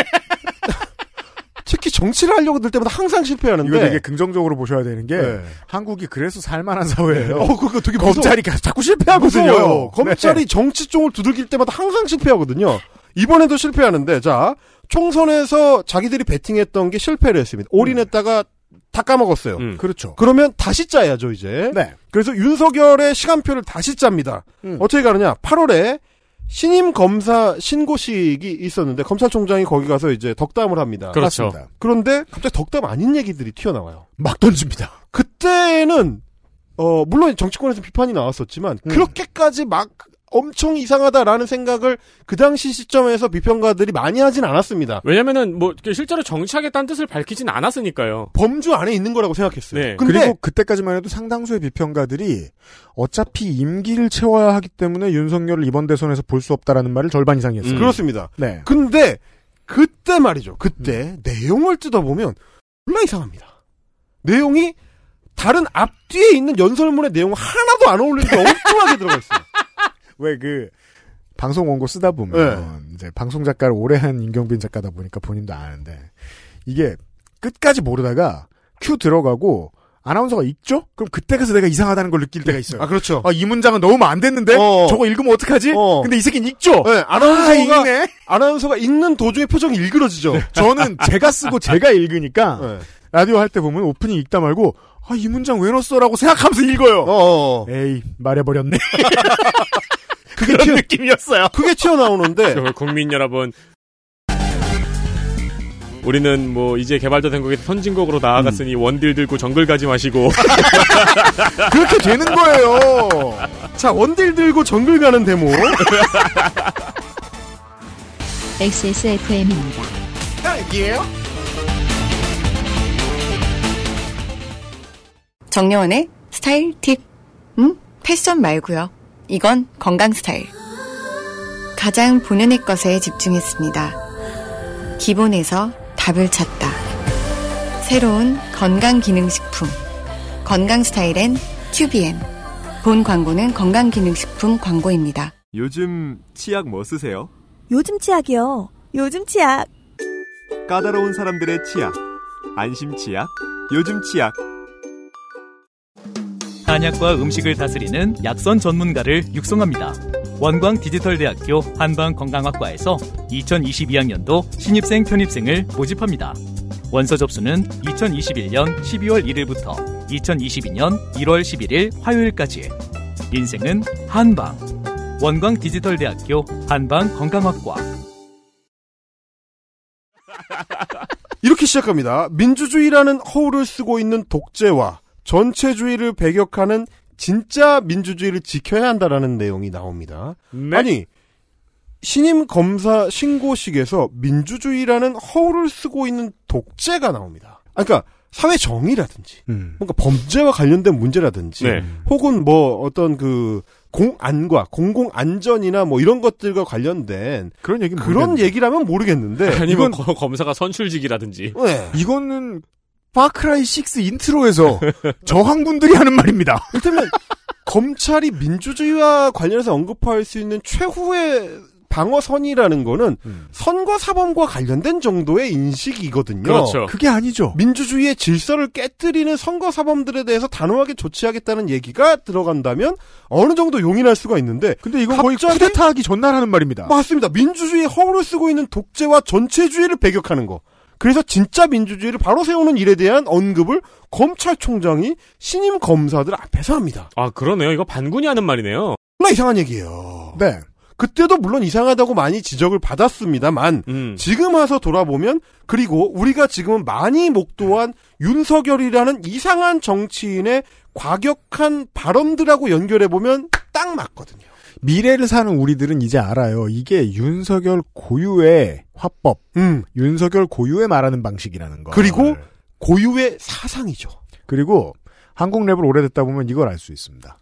특히 정치를 하려고 들 때마다 항상 실패하는데 이거 되게 긍정적으로 보셔야 되는 게 네. 한국이 그래서 살만한 사회예요. 어, 그거 되게 검찰이 계속 자꾸 실패하거든요. 무서워요. 검찰이 네. 정치 쪽을 두들길 때마다 항상 실패하거든요. 이번에도 실패하는데 자 총선에서 자기들이 베팅했던 게 실패를 했습니다. 올인했다가 다 까먹었어요. 음. 그렇죠. 그러면 다시 짜야죠 이제. 네. 그래서 윤석열의 시간표를 다시 짭니다. 음. 어떻게 가느냐? 8월에 신임 검사 신고식이 있었는데 검찰총장이 거기 가서 이제 덕담을 합니다. 그렇죠. 맞습니다. 그런데 갑자기 덕담 아닌 얘기들이 튀어나와요. 막 던집니다. 그때는 어 물론 정치권에서 비판이 나왔었지만 음. 그렇게까지 막 엄청 이상하다라는 생각을 그 당시 시점에서 비평가들이 많이 하진 않았습니다. 왜냐면은 뭐 실제로 정치하겠다는 뜻을 밝히진 않았으니까요. 범주 안에 있는 거라고 생각했어요. 네. 근데 그리고 그때까지만 해도 상당수의 비평가들이 어차피 임기를 채워야 하기 때문에 윤석열을 이번 대선에서 볼 수 없다라는 말을 절반 이상이 했어요. 음. 그렇습니다. 네. 근데 그때 말이죠. 그때 내용을 뜯어보면 몰라 이상합니다. 내용이 다른 앞뒤에 있는 연설문의 내용 하나도 안 어울리는데 엉뚱하게 [LAUGHS] 들어가 있어요. 왜 그 방송 원고 쓰다 보면 이제 방송 작가를 오래 한 임경빈 작가다 보니까 본인도 아는데 이게 끝까지 모르다가 큐 들어가고 아나운서가 읽죠? 그럼 그때 가서 내가 이상하다는 걸 느낄 때가 있어요. 아 그렇죠. 아, 이 문장은 넣으면 안 됐는데 어. 저거 읽으면 어떡하지? 어. 근데 이 새끼는 읽죠? 네, 아나운서가 아, 읽네? 아나운서가 읽는 도중에 표정이 일그러지죠. 저는 제가 쓰고 제가 읽으니까 네. 라디오 할 때 보면 오프닝 읽다 말고 아, 이 문장 왜 넣었어라고 생각하면서 읽어요. 어, 어. 에이, 말해버렸네. [LAUGHS] 그게 그런 튀어, 느낌이었어요. 그게 튀어나오는데 저 국민 여러분. 우리는 뭐 이제 개발도 된 곡에서 선진곡으로 나아갔으니 원딜 들고 정글 가지 마시고 [LAUGHS] 그렇게 되는 거예요. 자 원딜 들고 정글 가는 데모. [LAUGHS] XSFM입니다. 정려원의 스타일 팁. 음? 패션 말고요. 이건 건강 스타일. 가장 본연의 것에 집중했습니다. 기본에서 답을 찾다. 새로운 건강 기능식품. 건강 스타일엔 튜비엔. 본 광고는 건강 기능식품 광고입니다. 요즘 치약 뭐 쓰세요? 요즘 치약이요. 요즘 치약. 까다로운 사람들의 치약. 안심 치약. 요즘 치약. 한약과 음식을 다스리는 약선 전문가를 육성합니다. 원광 디지털대학교 한방건강학과에서 2022학년도 신입생 편입생을 모집합니다. 원서 접수는 2021년 12월 1일부터 2022년 1월 11일 화요일까지. 인생은 한방. 원광 디지털대학교 한방건강학과. 이렇게 시작합니다. 민주주의라는 허울을 쓰고 있는 독재와 전체주의를 배격하는 진짜 민주주의를 지켜야 한다라는 내용이 나옵니다. 네. 아니 신임 검사 신고식에서 민주주의라는 허울을 쓰고 있는 독재가 나옵니다. 아, 그러니까 사회 정의라든지 음. 뭔가 범죄와 관련된 문제라든지 네. 혹은 뭐 어떤 그 공안과 공공 안전이나 뭐 이런 것들과 관련된 그런 얘기 그런 얘기라면 모르겠는데 아니면 이건 거- 검사가 선출직이라든지 네. 이거는 Far Cry 6 intro에서 [LAUGHS] 저항군들이 하는 말입니다. 이를테면 검찰이 민주주의와 관련해서 언급할 수 있는 최후의 방어선이라는 거는 음. 선거 사범과 관련된 정도의 인식이거든요. 그렇죠. 그게 아니죠. 민주주의의 질서를 깨뜨리는 선거 사범들에 대해서 단호하게 조치하겠다는 얘기가 들어간다면 어느 정도 용인할 수가 있는데 근데 이건 거의 갑자기- 쿠데타하기 전날 하는 말입니다. 맞습니다. 민주주의의 허울을 쓰고 있는 독재와 전체주의를 배격하는 거. 그래서 진짜 민주주의를 바로 세우는 일에 대한 언급을 검찰총장이 신임 검사들 앞에서 합니다. 아 그러네요. 이거 반군이 하는 말이네요. 정말 이상한 얘기예요. 네. 그때도 물론 이상하다고 많이 지적을 받았습니다만 음. 지금 와서 돌아보면 그리고 우리가 지금 많이 목도한 윤석열이라는 이상한 정치인의 과격한 발언들하고 연결해 보면 딱 맞거든요. 미래를 사는 우리들은 이제 알아요. 이게 윤석열 고유의 화법, 음. 윤석열 고유의 말하는 방식이라는 거. 그리고 고유의 사상이죠. 그리고 한국 랩을 오래됐다 보면 이걸 알 수 있습니다.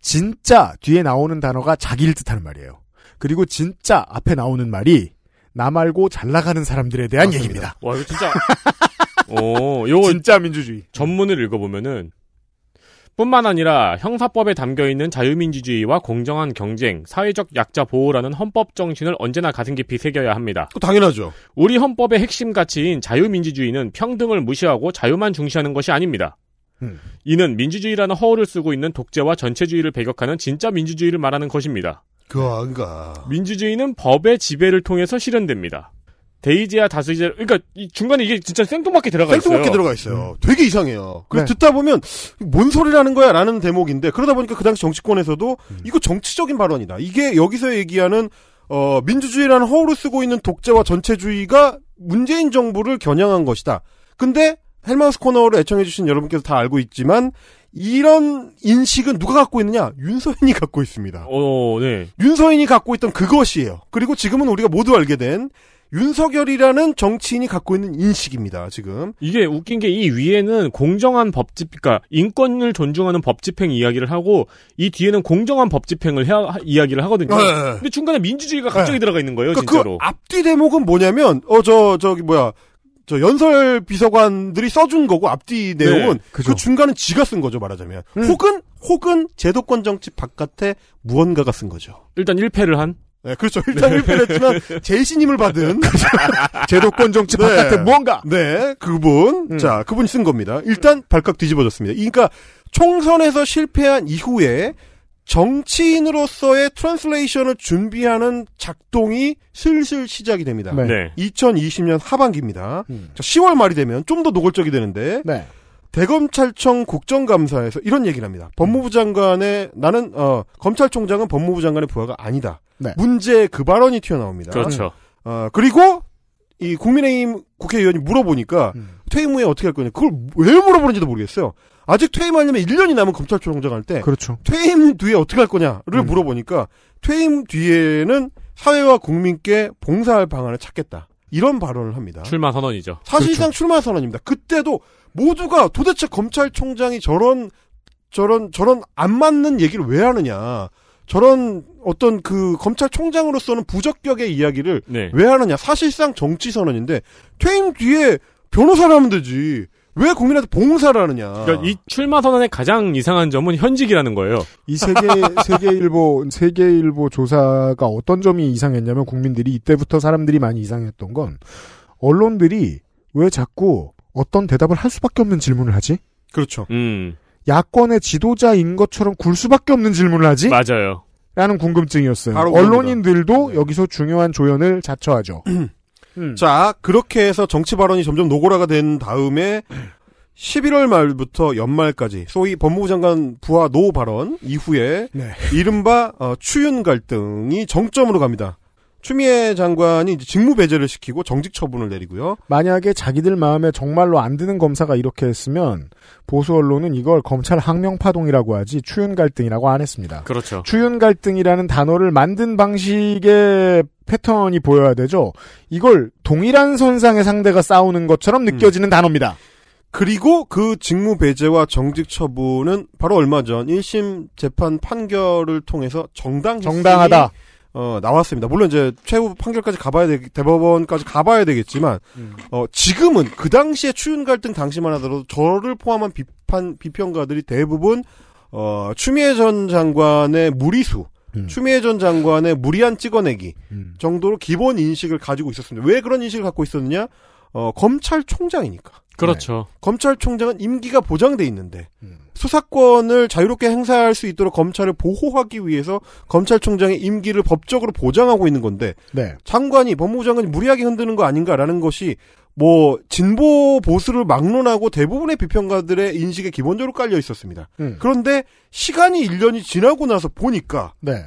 진짜 뒤에 나오는 단어가 자기를 뜻하는 말이에요. 그리고 진짜 앞에 나오는 말이 나 말고 잘 나가는 사람들에 대한 맞습니다. 얘기입니다. 와 이거 진짜. [LAUGHS] 오, 요거 진짜 민주주의. 전문을 읽어보면은 뿐만 아니라 형사법에 담겨 있는 자유민주주의와 공정한 경쟁, 사회적 약자 보호라는 헌법 정신을 언제나 가슴 깊이 새겨야 합니다. 그 당연하죠. 우리 헌법의 핵심 가치인 자유민주주의는 평등을 무시하고 자유만 중시하는 것이 아닙니다. 음. 이는 민주주의라는 허울을 쓰고 있는 독재와 전체주의를 배격하는 진짜 민주주의를 말하는 것입니다. 그가 민주주의는 법의 지배를 통해서 실현됩니다. 데이지야 다스이제 그러니까 이 중간에 이게 진짜 생뚱맞게 들어가 있어요. 생뚱맞게 들어가 있어요. 되게 이상해요. 그래서 네. 듣다 보면 뭔 소리라는 거야 라는 대목인데 그러다 보니까 그 당시 정치권에서도 음. 이거 정치적인 발언이다. 이게 여기서 얘기하는 어, 민주주의라는 허울을 쓰고 있는 독재와 전체주의가 문재인 정부를 겨냥한 것이다. 근데 헬마우스 코너를 애청해주신 여러분께서 다 알고 있지만 이런 인식은 누가 갖고 있느냐? 윤서인이 갖고 있습니다. 어, 네. 윤서인이 갖고 있던 그것이에요. 그리고 지금은 우리가 모두 알게 된 윤석열이라는 정치인이 갖고 있는 인식입니다. 지금 이게 웃긴 게 이 위에는 공정한 법 집, 그러니까 인권을 존중하는 법 집행 이야기를 하고 이 뒤에는 공정한 법 집행을 해야, 하- 이야기를 하거든요. 네, 네. 근데 중간에 민주주의가 갑자기 네. 들어가 있는 거예요, 그러니까 진짜로. 그 앞뒤 대목은 뭐냐면 어 저 저기 뭐야 저 연설 비서관들이 써준 거고 앞뒤 내용은 네, 그죠. 그 중간은 지가 쓴 거죠 말하자면 음. 혹은 혹은 제도권 정치 바깥에 무언가가 쓴 거죠. 일단 1패를 한. 네, 그렇죠. 일단 1패를 했지만 [LAUGHS] 재신임을 받은 제도권 정치 네. 바깥에 무언가. 네, 그분. 음. 자, 그분이 쓴 겁니다. 일단 발칵 뒤집어졌습니다. 그러니까 총선에서 실패한 이후에 정치인으로서의 transition을 준비하는 작동이 슬슬 시작이 됩니다. 네. 네. 2020년 하반기입니다. 음. 자, 10월 말이 되면 좀 더 노골적이 되는데 네. 대검찰청 국정감사에서 이런 얘기를 합니다. 법무부 장관의 나는 어, 검찰총장은 법무부 장관의 부하가 아니다. 네. 문제 그 발언이 튀어나옵니다. 그렇죠. 어, 그리고 이 국민의힘 국회의원이 물어보니까 음. 퇴임 후에 어떻게 할 거냐. 그걸 왜 물어보는지도 모르겠어요. 아직 퇴임하려면 1년이 남은 검찰총장 할 때 그렇죠. 퇴임 뒤에 어떻게 할 거냐를 음. 물어보니까 퇴임 뒤에는 사회와 국민께 봉사할 방안을 찾겠다. 이런 발언을 합니다. 출마 선언이죠. 사실상 출마 선언입니다. 그때도 모두가 도대체 검찰총장이 저런 저런 저런 안 맞는 얘기를 왜 하느냐. 저런 어떤 그 검찰총장으로서는 부적격의 이야기를 네. 왜 하느냐. 사실상 정치 선언인데 퇴임 뒤에 변호사를 하면 되지. 왜 국민한테 봉사를 하느냐. 그러니까 이 출마 선언의 가장 이상한 점은 현직이라는 거예요. 이 세계 [LAUGHS] 세계일보 세계일보 조사가 어떤 점이 이상했냐면 국민들이 이때부터 사람들이 많이 이상했던 건 언론들이 왜 자꾸 어떤 대답을 할 수밖에 없는 질문을 하지? 그렇죠. 음, 야권의 지도자인 것처럼 굴 수밖에 없는 질문을 하지? 맞아요. 라는 궁금증이었어요. 바로 언론인들도 네. 여기서 중요한 조연을 자처하죠. [CLEARS THROAT] 음. 자, 그렇게 해서 정치 발언이 점점 노골화가 된 다음에 11월 말부터 연말까지 소위 법무부 장관 부하 no 발언 이후에 네. 이른바 어, 추윤 갈등이 정점으로 갑니다. 추미애 장관이 이제 직무 배제를 시키고 정직 처분을 내리고요. 만약에 자기들 마음에 정말로 안 드는 검사가 이렇게 했으면 보수 언론은 이걸 검찰 항명 파동이라고 하지 추윤 갈등이라고 안 했습니다. 그렇죠. 추윤 갈등이라는 단어를 만든 방식의 패턴이 보여야 되죠. 이걸 동일한 선상의 상대가 싸우는 것처럼 느껴지는 단어입니다. 그리고 그 직무 배제와 정직 처분은 바로 얼마 전 1심 재판 판결을 통해서 정당 정당하다. 어, 나왔습니다. 물론 이제 최후 판결까지 가봐야 되, 대법원까지 가봐야 되겠지만, 어, 지금은 그 당시에 추윤 갈등 당시만 하더라도 저를 포함한 비판, 비평가들이 대부분, 어, 추미애 전 장관의 무리수, 음. 추미애 전 장관의 무리한 찍어내기 음. 정도로 기본 인식을 가지고 있었습니다. 왜 그런 인식을 갖고 있었느냐? 어, 검찰총장이니까. 그렇죠. 검찰총장은 임기가 보장돼 있는데 음. 수사권을 자유롭게 행사할 수 있도록 검찰을 보호하기 위해서 검찰총장의 임기를 법적으로 보장하고 있는 건데 네. 장관이 법무부 장관이 무리하게 흔드는 거 아닌가라는 것이 뭐 진보 보수를 막론하고 대부분의 비평가들의 인식에 기본적으로 깔려 있었습니다. 음. 그런데 시간이 1년이 지나고 나서 보니까 네.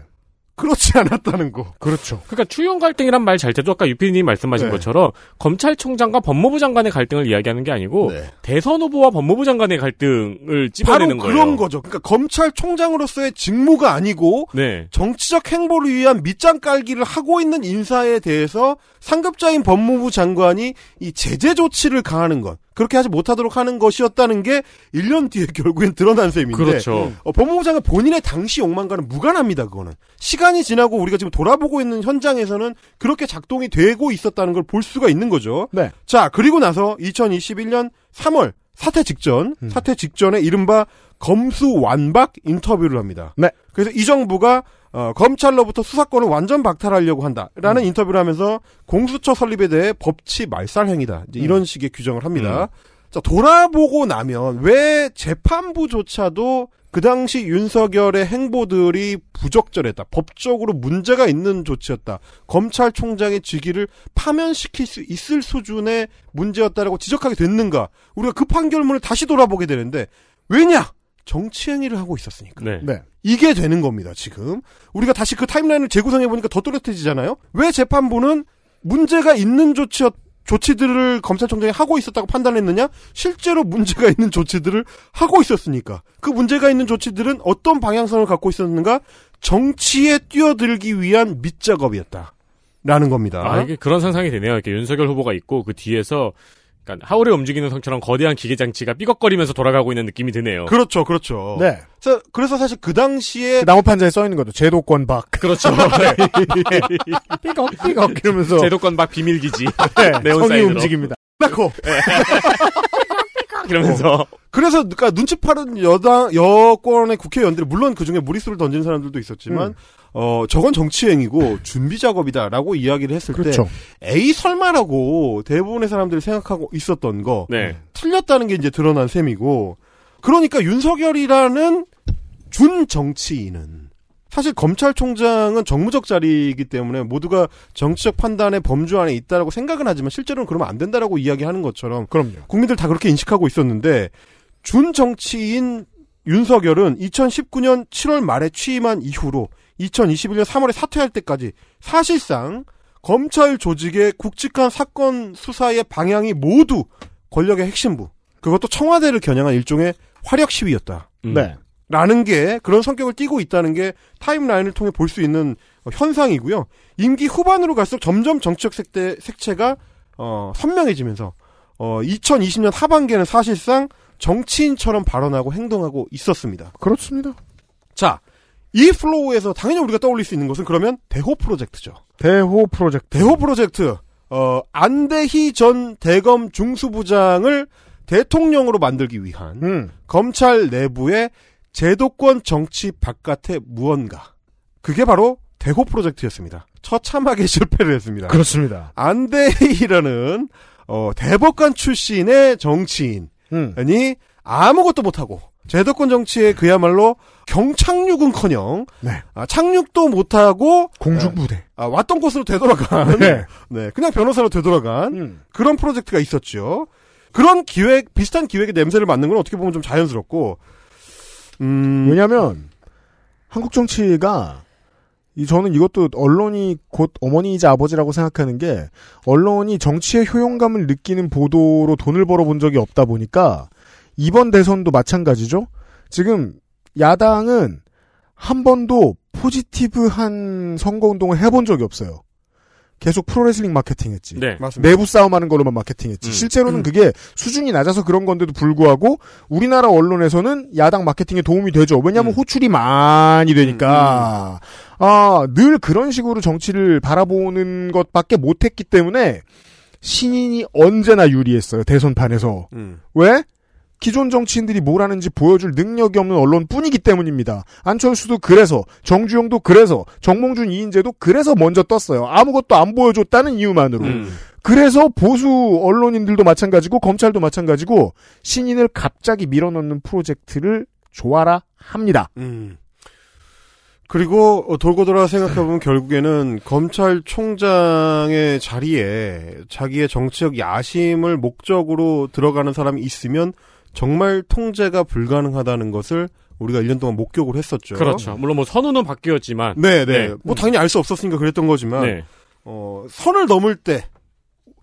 그렇지 않았다는 거. 그렇죠. 그러니까 추용 갈등이란 말 잘 때도 아까 유피님 말씀하신 네. 것처럼 검찰총장과 법무부 장관의 갈등을 이야기하는 게 아니고 네. 대선 후보와 법무부 장관의 갈등을 찝어내는 바로 거예요. 그런 거죠. 그러니까 검찰총장으로서의 직무가 아니고 네. 정치적 행보를 위한 밑장 깔기를 하고 있는 인사에 대해서 상급자인 법무부 장관이 이 제재 조치를 가하는 것 그렇게 하지 못하도록 하는 것이었다는 게 1년 뒤에 [LAUGHS] 결국엔 드러난 셈인데 그렇죠. 어, 법무부 장관 본인의 당시 욕망과는 무관합니다. 그거는 시간이 지나고 우리가 지금 돌아보고 있는 현장에서는 그렇게 작동이 되고 있었다는 걸 볼 수가 있는 거죠. 네. 자 그리고 나서 2021년 3월 사퇴 직전 음. 사퇴 직전에 이른바 검수 완박 인터뷰를 합니다. 네. 그래서 이 정부가 어, 검찰로부터 수사권을 완전 박탈하려고 한다라는 인터뷰를 하면서 공수처 설립에 대해 법치 말살 행위다 이제 이런 식의 규정을 합니다. 자, 돌아보고 나면 왜 재판부조차도 그 당시 윤석열의 행보들이 부적절했다. 법적으로 문제가 있는 조치였다. 검찰총장의 직위를 파면시킬 수 있을 수준의 문제였다라고 지적하게 됐는가? 우리가 그 판결문을 다시 돌아보게 되는데 왜냐? 정치 행위를 하고 있었으니까. 네. 네. 이게 되는 겁니다, 지금. 우리가 다시 그 타임라인을 재구성해보니까 더 또렷해지잖아요? 왜 재판부는 문제가 있는 조치였, 조치들을 검찰총장이 하고 있었다고 판단했느냐? 실제로 문제가 있는 조치들을 하고 있었으니까. 그 문제가 있는 조치들은 어떤 방향성을 갖고 있었는가? 정치에 뛰어들기 위한 밑작업이었다. 라는 겁니다. 아, 이게 그런 상상이 되네요. 이렇게 윤석열 후보가 있고 그 뒤에서 그러니까 하울의 움직이는 성처럼 거대한 기계 장치가 삐걱거리면서 돌아가고 있는 느낌이 드네요. 그렇죠, 그렇죠. 네. 그래서, 그래서 사실 그 당시에 나무판자에 써 있는 거죠. 제도권 박. 그렇죠. [LAUGHS] 삐걱 삐걱 이러면서 제도권 박 비밀 기지. 네, [LAUGHS] 네온 성이 사인으로. 움직입니다. 나코. [LAUGHS] 이러면서 그래서 그러니까 눈치 파는 여당 여권의 국회의원들 물론 그 중에 무리수를 던지는 사람들도 있었지만 음. 어 저건 정치행위고 준비 작업이다라고 이야기를 했을 그렇죠. 때 에이 설마라고 대부분의 사람들이 생각하고 있었던 거 네. 틀렸다는 게 이제 드러난 셈이고 그러니까 윤석열이라는 준 정치인은 사실 검찰총장은 정무적 자리이기 때문에 모두가 정치적 판단의 범주 안에 있다라고 생각은 하지만 실제로는 그러면 안 된다라고 이야기하는 것처럼 그럼요. 국민들 다 그렇게 인식하고 있었는데 준 정치인 윤석열은 2019년 7월 말에 취임한 이후로 2021년 3월에 사퇴할 때까지 사실상 검찰 조직의 굵직한 사건 수사의 방향이 모두 권력의 핵심부 그것도 청와대를 겨냥한 일종의 화력 시위였다. 음. 네. 라는 게 그런 성격을 띠고 있다는 게 타임라인을 통해 볼 수 있는 어, 현상이고요. 임기 후반으로 갈수록 점점 정치적 색대, 색채가 어, 선명해지면서 어, 2020년 하반기에는 사실상 정치인처럼 발언하고 행동하고 있었습니다. 그렇습니다. 자, 이 flow에서 당연히 우리가 떠올릴 수 있는 것은 그러면 대호 프로젝트죠. 대호 프로젝트. 대호 프로젝트. 어, 안대희 전 대검 중수부장을 대통령으로 만들기 위한 음. 검찰 내부의 제도권 정치 바깥의 무언가. 그게 바로 대호 프로젝트였습니다. 처참하게 [LAUGHS] 실패를 했습니다. 그렇습니다. 안대희라는 어, 대법관 출신의 정치인이 음. 아무것도 못하고 제도권 정치에 그야말로 경착륙은커녕 네. 아, 착륙도 못하고 공중부대. 아, 왔던 곳으로 되돌아간 네. 네, 그냥 변호사로 되돌아간 음. 그런 프로젝트가 있었죠. 그런 기획 비슷한 기획의 냄새를 맡는 건 어떻게 보면 좀 자연스럽고 음, 왜냐하면 한국 정치가 이 저는 이것도 언론이 곧 어머니이자 아버지라고 생각하는 게 언론이 정치의 효용감을 느끼는 보도로 돈을 벌어본 적이 없다 보니까 이번 대선도 마찬가지죠. 지금 야당은 한 번도 포지티브한 선거 운동을 해본 적이 없어요. 계속 프로레슬링 마케팅했지. 네. 맞습니다. 내부 싸움하는 걸로만 마케팅했지. 음. 실제로는 그게 수준이 낮아서 그런 건데도 불구하고 우리나라 언론에서는 야당 마케팅에 도움이 되죠. 왜냐하면 음. 호출이 많이 되니까. 아, 늘 그런 식으로 정치를 바라보는 것밖에 못했기 때문에 신인이 언제나 유리했어요. 대선판에서. 음. 왜? 기존 정치인들이 뭘 하는지 보여줄 능력이 없는 언론뿐이기 때문입니다. 안철수도 그래서, 정주영도 그래서, 정몽준 이인재도 그래서 먼저 떴어요. 아무것도 안 보여줬다는 이유만으로. 음. 그래서 보수 언론인들도 마찬가지고 검찰도 마찬가지고 신인을 갑자기 밀어넣는 프로젝트를 좋아라 합니다. 음. 그리고 어, 돌고 돌아 생각해보면 [LAUGHS] 결국에는 검찰총장의 자리에 자기의 정치적 야심을 목적으로 들어가는 사람이 있으면 정말 통제가 불가능하다는 것을 우리가 1년 동안 목격을 했었죠. 그렇죠. 물론 뭐 선우는 바뀌었지만 네, 네. 네. 뭐 당연히 알 수 없었으니까 그랬던 거지만 네. 어, 선을 넘을 때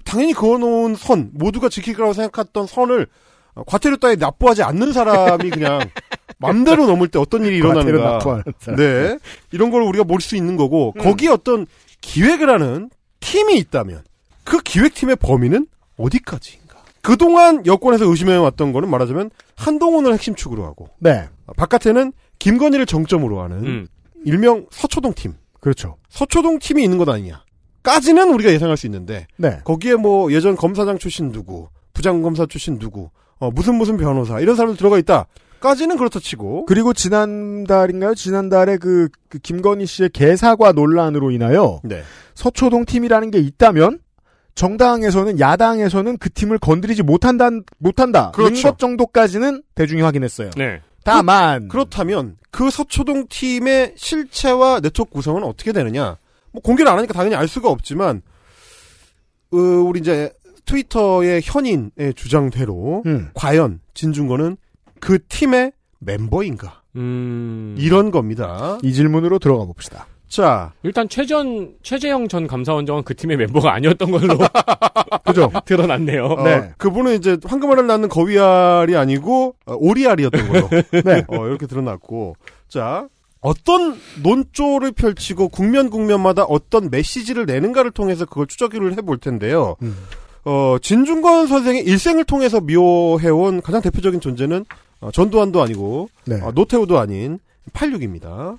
당연히 그어놓은 선 모두가 지킬 거라고 생각했던 선을 어, 과태료 따위 납부하지 않는 사람이 그냥 [LAUGHS] 맘대로 넘을 때 어떤 일이 일어나는가. 납부하는 사람. 네. 이런 걸 우리가 볼수 있는 거고 음. 거기에 어떤 기획을 하는 팀이 있다면 그 기획팀의 범위는 어디까지인가? 그동안 여권에서 의심해왔던 거는 말하자면 한동훈을 핵심 축으로 하고 네. 어, 바깥에는 김건희를 정점으로 하는 음. 일명 서초동 팀. 그렇죠. 서초동 팀이 있는 것 아니냐. 까지는 우리가 예상할 수 있는데 네. 거기에 뭐 예전 검사장 출신 누구, 부장검사 출신 누구, 어, 무슨 무슨 변호사 이런 사람들 들어가 있다. 까지는 그렇다 치고 그리고 지난달인가요? 지난달에 그, 그 김건희 씨의 개사과 논란으로 인하여 네. 서초동 팀이라는 게 있다면 정당에서는 야당에서는 그 팀을 건드리지 못한다 못한다 그렇죠. 것 정도까지는 대중이 확인했어요. 네. 다만 그 렇다면 그 서초동 팀의 실체와 네트워크 구성은 어떻게 되느냐? 뭐 공개를 안 하니까 당연히 알 수가 없지만 어, 우리 이제 트위터의 현인의 주장대로 음. 과연 진중권은 그 팀의 멤버인가? 음. 이런 겁니다. 이 질문으로 들어가 봅시다. 자, 일단 최전 최재형 전 감사원장은 그 팀의 멤버가 아니었던 걸로 [LAUGHS] 그죠? 드러났네요. 어, 네. 그분은 이제 황금알을 낳는 거위알이 아니고 어, 오리알이었던 걸로 [LAUGHS] 네. 어, 이렇게 드러났고 자 어떤 논조를 펼치고 국면 국면마다 어떤 메시지를 내는가를 통해서 그걸 추적을 해볼 텐데요. 음. 어, 진중권 선생의 일생을 통해서 묘해온 가장 대표적인 존재는 어, 전두환도 아니고 네. 어, 노태우도 아닌 86입니다.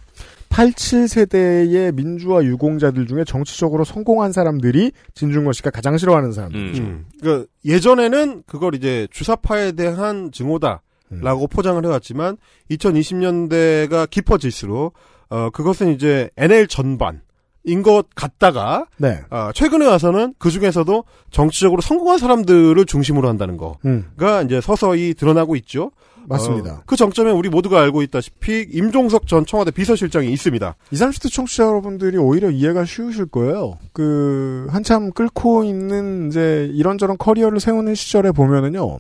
87세대의 민주화 유공자들 중에 정치적으로 성공한 사람들이 진중권 씨가 가장 싫어하는 사람들이죠. 음. 그 예전에는 그걸 이제 주사파에 대한 증오다. 음. 라고 포장을 해왔지만 2020년대가 깊어질수록 어 그것은 이제 NL 전반 인 것 같다가 네. 어, 최근에 와서는 그 중에서도 정치적으로 성공한 사람들을 중심으로 한다는 거가 음. 이제 서서히 드러나고 있죠. 맞습니다. 어, 그 정점에 우리 모두가 알고 있다시피 임종석 전 청와대 비서실장이 있습니다. 20, 30대 청취자 여러분들이 오히려 이해가 쉬우실 거예요. 그, 한참 끓고 있는 이제 이런저런 커리어를 세우는 시절에 보면은요,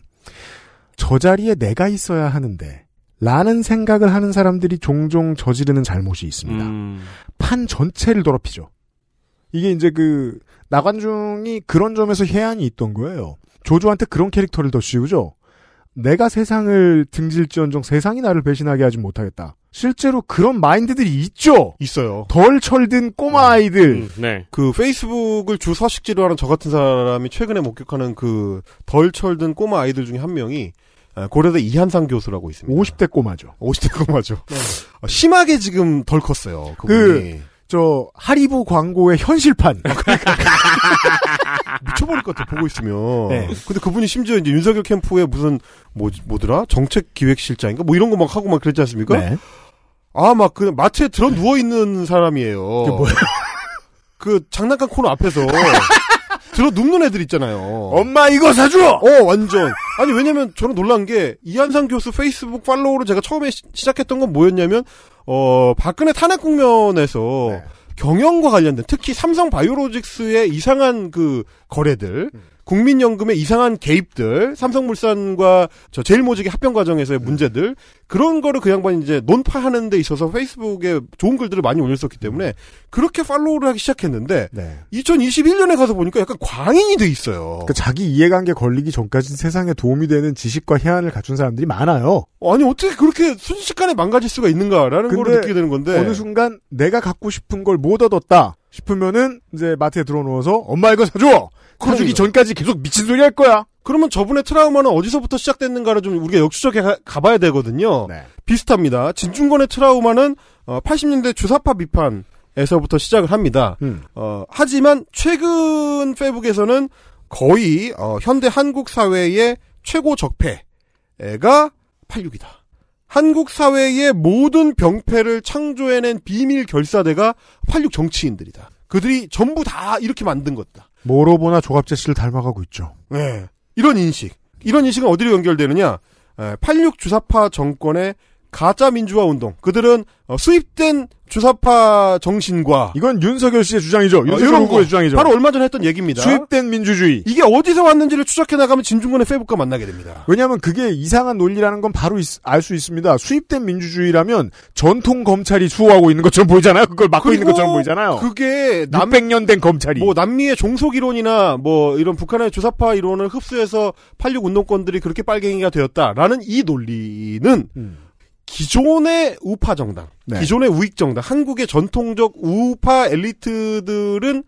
저 자리에 내가 있어야 하는데, 라는 생각을 하는 사람들이 종종 저지르는 잘못이 있습니다. 음. 판 전체를 더럽히죠. 이게 이제 그, 나관중이 그런 점에서 해안이 있던 거예요. 조조한테 그런 캐릭터를 더 씌우죠. 내가 세상을 등질지언정 세상이 나를 배신하게 하지 못하겠다. 실제로 그런 마인드들이 있죠. 있어요. 덜 철든 꼬마 아이들. 음, 네. 그 페이스북을 주 서식지로 하는 저 같은 사람이 최근에 목격하는 그 덜 철든 꼬마 아이들 중에 한 명이 아, 고려대 이한상 교수라고 있습니다. 50대 꼬마죠. 50대 꼬마죠. 어, 심하게 지금 덜 컸어요. 그분이. 저 하리보 광고의 현실판. [LAUGHS] 미쳐버릴 것 같아 보고 있으면. 네. 근데 그분이 심지어 이제 윤석열 캠프에 무슨 뭐 뭐더라 정책 기획실장인가 뭐 이런 거 막 하고 막 그랬지 않습니까? 네. 아막그 마트에 들어 누워 있는 사람이에요. [LAUGHS] 그 장난감 코너 앞에서 [LAUGHS] 들어 눕는 애들 있잖아요. 엄마 이거 사줘. 어 완전. 아니 왜냐면 저는 놀란 게 이한상 교수 페이스북 팔로우를 제가 처음에 시, 작했던건 뭐였냐면 어 박근혜 탄핵 국면에서 네. 경영과 관련된 특히 삼성 바이오로직스의 이상한 그 거래들 음. 국민연금의 이상한 개입들, 삼성물산과 저 제일모직의 합병 과정에서의 문제들 그런 거를 그 양반이 이제 논파하는 데 있어서 페이스북에 좋은 글들을 많이 올렸었기 때문에 그렇게 팔로우를 하기 시작했는데 네. 2021년에 가서 보니까 약간 광인이 돼 있어요. 그 자기 이해관계 걸리기 전까지 세상에 도움이 되는 지식과 해안을 갖춘 사람들이 많아요. 아니 어떻게 그렇게 순식간에 망가질 수가 있는가라는 걸 느끼게 되는 건데 어느 순간 내가 갖고 싶은 걸 못 얻었다 싶으면은 이제 마트에 들어놓아서 엄마 이거 사줘. 그러니까. 전까지 계속 미친 소리 할 거야. 그러면 저분의 트라우마는 어디서부터 시작됐는가를 좀 우리가 역추적해 가- 가봐야 되거든요. 네. 비슷합니다. 진중권의 트라우마는 어, 80년대 주사파 비판에서부터 시작을 합니다. 음. 어, 하지만 최근 페북에서는 거의 어, 현대 한국 사회의 최고 적폐가 86이다. 한국 사회의 모든 병폐를 창조해낸 비밀 결사대가 86 정치인들이다. 그들이 전부 다 이렇게 만든 것다. 뭐로 보나 조갑재 씨를 닮아가고 있죠. 네. 이런 인식. 이런 인식은 어디로 연결되느냐? 86 주사파 정권의 가짜 민주화 운동. 그들은 어, 수입된 주사파 정신과 이건 윤석열 씨의 주장이죠. 윤석열 이런 후보의 거. 주장이죠. 바로 얼마 전에 했던 얘기입니다. 수입된 민주주의. 이게 어디서 왔는지를 추적해 나가면 진중권의 페북과 만나게 됩니다. 왜냐하면 그게 이상한 논리라는 건 바로 알 수 있습니다. 수입된 민주주의라면 전통 검찰이 수호하고 있는 것처럼 보이잖아요. 그걸 막고 있는 것처럼 보이잖아요. 그게 남, 600년 된 검찰이. 뭐 남미의 종속 이론이나 뭐 이런 북한의 주사파 이론을 흡수해서 86 운동권들이 그렇게 빨갱이가 되었다라는 이 논리는 음. 기존의 우파 정당, 네. 기존의 우익 정당, 한국의 전통적 우파 엘리트들은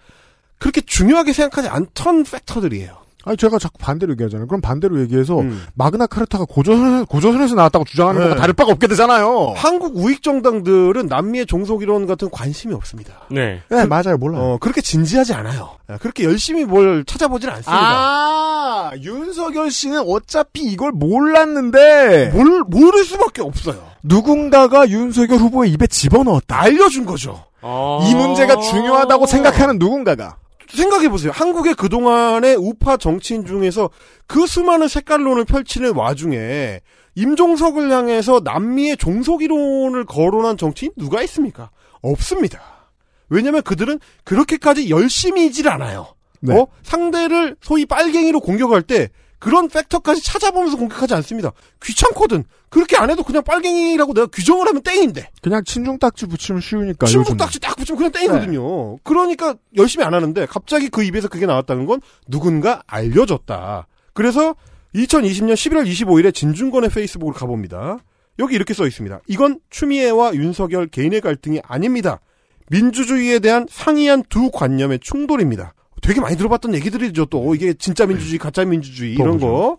그렇게 중요하게 생각하지 않던 팩터들이에요. 아니 제가 자꾸 반대로 얘기하잖아요. 그럼 반대로 얘기해서 음. 마그나 카르타가 고조선, 고조선에서 나왔다고 주장하는 네. 거가 다를 바가 없게 되잖아요. 한국 우익 정당들은 남미의 종속 이론 같은 관심이 없습니다. 네. 네, 맞아요. 몰라요. 어, 그렇게 진지하지 않아요. 그렇게 열심히 뭘 찾아보질 않습니다. 아, 윤석열 씨는 어차피 이걸 몰랐는데 뭘, 모를 수밖에 없어요. 누군가가 윤석열 후보의 입에 집어넣었다. 알려준 거죠. 아. 이 문제가 중요하다고 생각하는 누군가가 생각해보세요. 한국의 그동안의 우파 정치인 중에서 그 수많은 색깔론을 펼치는 와중에 임종석을 향해서 남미의 종속 이론을 거론한 정치인 누가 있습니까? 없습니다. 왜냐면 그들은 그렇게까지 열심히이질 않아요. 네. 어? 상대를 소위 빨갱이로 공격할 때 그런 팩터까지 찾아보면서 공격하지 않습니다. 귀찮거든. 그렇게 안 해도 그냥 빨갱이라고 내가 규정을 하면 땡인데. 그냥 친중 딱지 붙이면 쉬우니까. 친북 요즘은. 딱지 딱 붙이면 그냥 땡이거든요. 그러니까 열심히 안 하는데 갑자기 그 입에서 그게 나왔다는 건 누군가 알려줬다. 그래서 2020년 11월 25일에 진중권의 페이스북을 가봅니다. 여기 이렇게 써 있습니다. 이건 추미애와 윤석열 개인의 갈등이 아닙니다. 민주주의에 대한 상이한 두 관념의 충돌입니다. 되게 많이 들어봤던 얘기들이죠. 또 이게 진짜 민주주의, 가짜 민주주의 이런 거.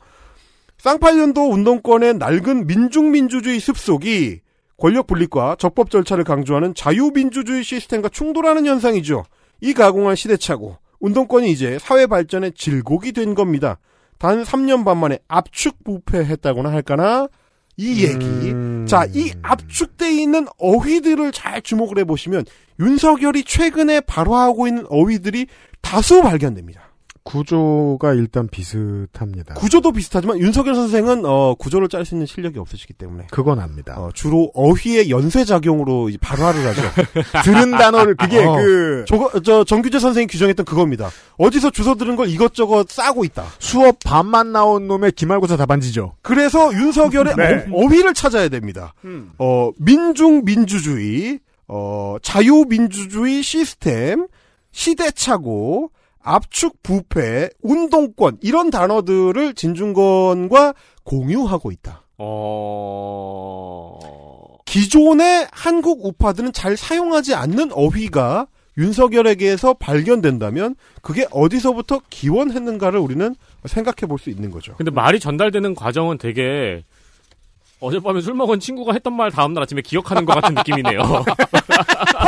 쌍팔년도 운동권의 낡은 민중민주주의 습속이 권력 분립과 적법 절차를 강조하는 자유민주주의 시스템과 충돌하는 현상이죠. 이 가공한 시대착오, 운동권이 이제 사회 발전의 질곡이 된 겁니다. 단 3년 반 만에 압축 부패했다고나 할까나 이 얘기. 음. 자, 이 압축돼 있는 어휘들을 잘 주목을 해보시면 윤석열이 최근에 발화하고 있는 어휘들이 다수 발견됩니다. 구조가 일단 비슷합니다. 구조도 비슷하지만 윤석열 선생은 어, 구조를 짤 수 있는 실력이 없으시기 때문에 그건 압니다. 어, 주로 어휘의 연쇄 작용으로 발화를 하죠. [LAUGHS] 들은 단어를 그게 어, 그 저거 저 정규재 선생이 규정했던 그겁니다. 어디서 주워 들은 걸 이것저것 싸고 있다. 수업 반만 나온 놈의 기말고사 답안지죠. 그래서 윤석열의 네. 어, 휘를 찾아야 됩니다. 어, 민중 민주주의, 어, 자유 민주주의 시스템, 시대착오, 압축 부패, 운동권 이런 단어들을 진중권과 공유하고 있다. 어... 기존의 한국 우파들은 잘 사용하지 않는 어휘가 윤석열에게서 발견된다면 그게 어디서부터 기원했는가를 우리는 생각해 볼 수 있는 거죠. 근데 말이 전달되는 과정은 되게 어젯밤에 술 먹은 친구가 했던 말 다음날 아침에 기억하는 것 같은 느낌이네요. [LAUGHS] [LAUGHS]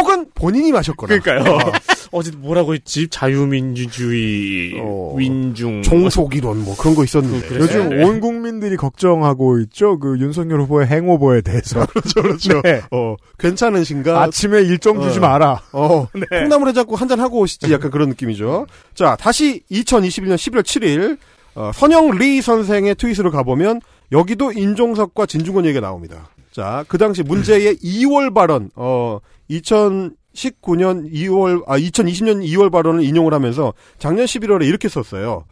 본인이 마셨거나. 그러니까요. [LAUGHS] 어제 뭐라고 했지? 자유민주주의, 어, 민중, 종속이론 뭐 그런 거 있었는데. 그-. 요즘 네. 온 국민들이 걱정하고 있죠. 그 윤석열 후보의 행오버에 대해서. [LAUGHS] 그렇죠, 그렇죠. 네. 어, 괜찮으신가? 아침에 일정 주지 어. 마라. 어, 네. 콩나물에 잡고 한잔 하고 오시지 약간 그런 느낌이죠. 자, 다시 2021년 11월 7일 어, 선영 리 선생의 트윗으로 가보면 여기도 인종석과 진중권 얘기가 나옵니다. 자, 그 당시 문제의 [LAUGHS] 2월 발언, 어, 2019년 2월, 아, 2020년 2월 발언을 인용을 하면서 작년 11월에 이렇게 썼어요.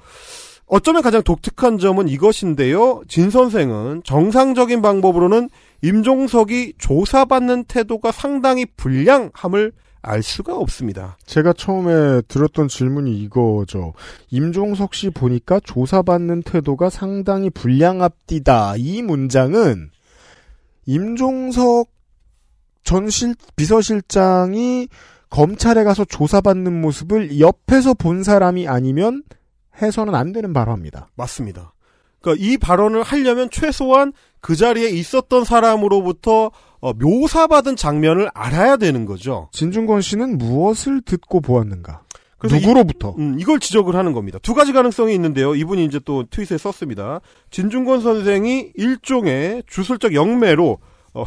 어쩌면 가장 독특한 점은 이것인데요. 진 선생은 정상적인 방법으로는 임종석이 조사받는 태도가 상당히 불량함을 알 수가 없습니다. 제가 처음에 들었던 질문이 이거죠. 임종석 씨 보니까 조사받는 태도가 상당히 불량합디다. 이 문장은 임종석 전 실, 비서실장이 검찰에 가서 조사받는 모습을 옆에서 본 사람이 아니면 해서는 안 되는 발언입니다. 맞습니다. 그러니까 이 발언을 하려면 최소한 그 자리에 있었던 사람으로부터 어, 묘사받은 장면을 알아야 되는 거죠. 진중권 씨는 무엇을 듣고 보았는가? 누구로부터? 음, 이걸 지적을 하는 겁니다. 두 가지 가능성이 있는데요. 이분이 이제 또 트윗에 썼습니다. 진중권 선생이 일종의 주술적 영매로 어,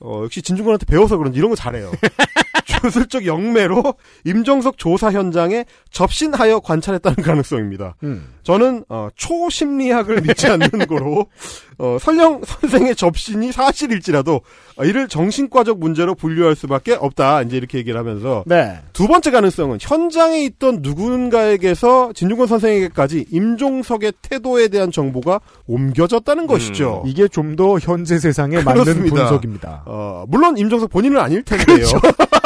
어, 역시 진중권한테 배워서 그런지 이런 거 잘해요. [LAUGHS] 주술적 영매로 임정석 조사 현장에 접신하여 관찰했다는 가능성입니다. 음. 저는 어, 초심리학을 믿지 않는 거로 어, 설령 선생의 접신이 사실일지라도 어, 이를 정신과적 문제로 분류할 수밖에 없다. 이제 이렇게 얘기를 하면서 네. 두 번째 가능성은 현장에 있던 누군가에게서 진중권 선생에게까지 임종석의 태도에 대한 정보가 옮겨졌다는 것이죠. 이게 좀 더 현재 세상에 맞는 그렇습니다. 분석입니다. 어, 물론 임종석 본인은 아닐 텐데요. [LAUGHS]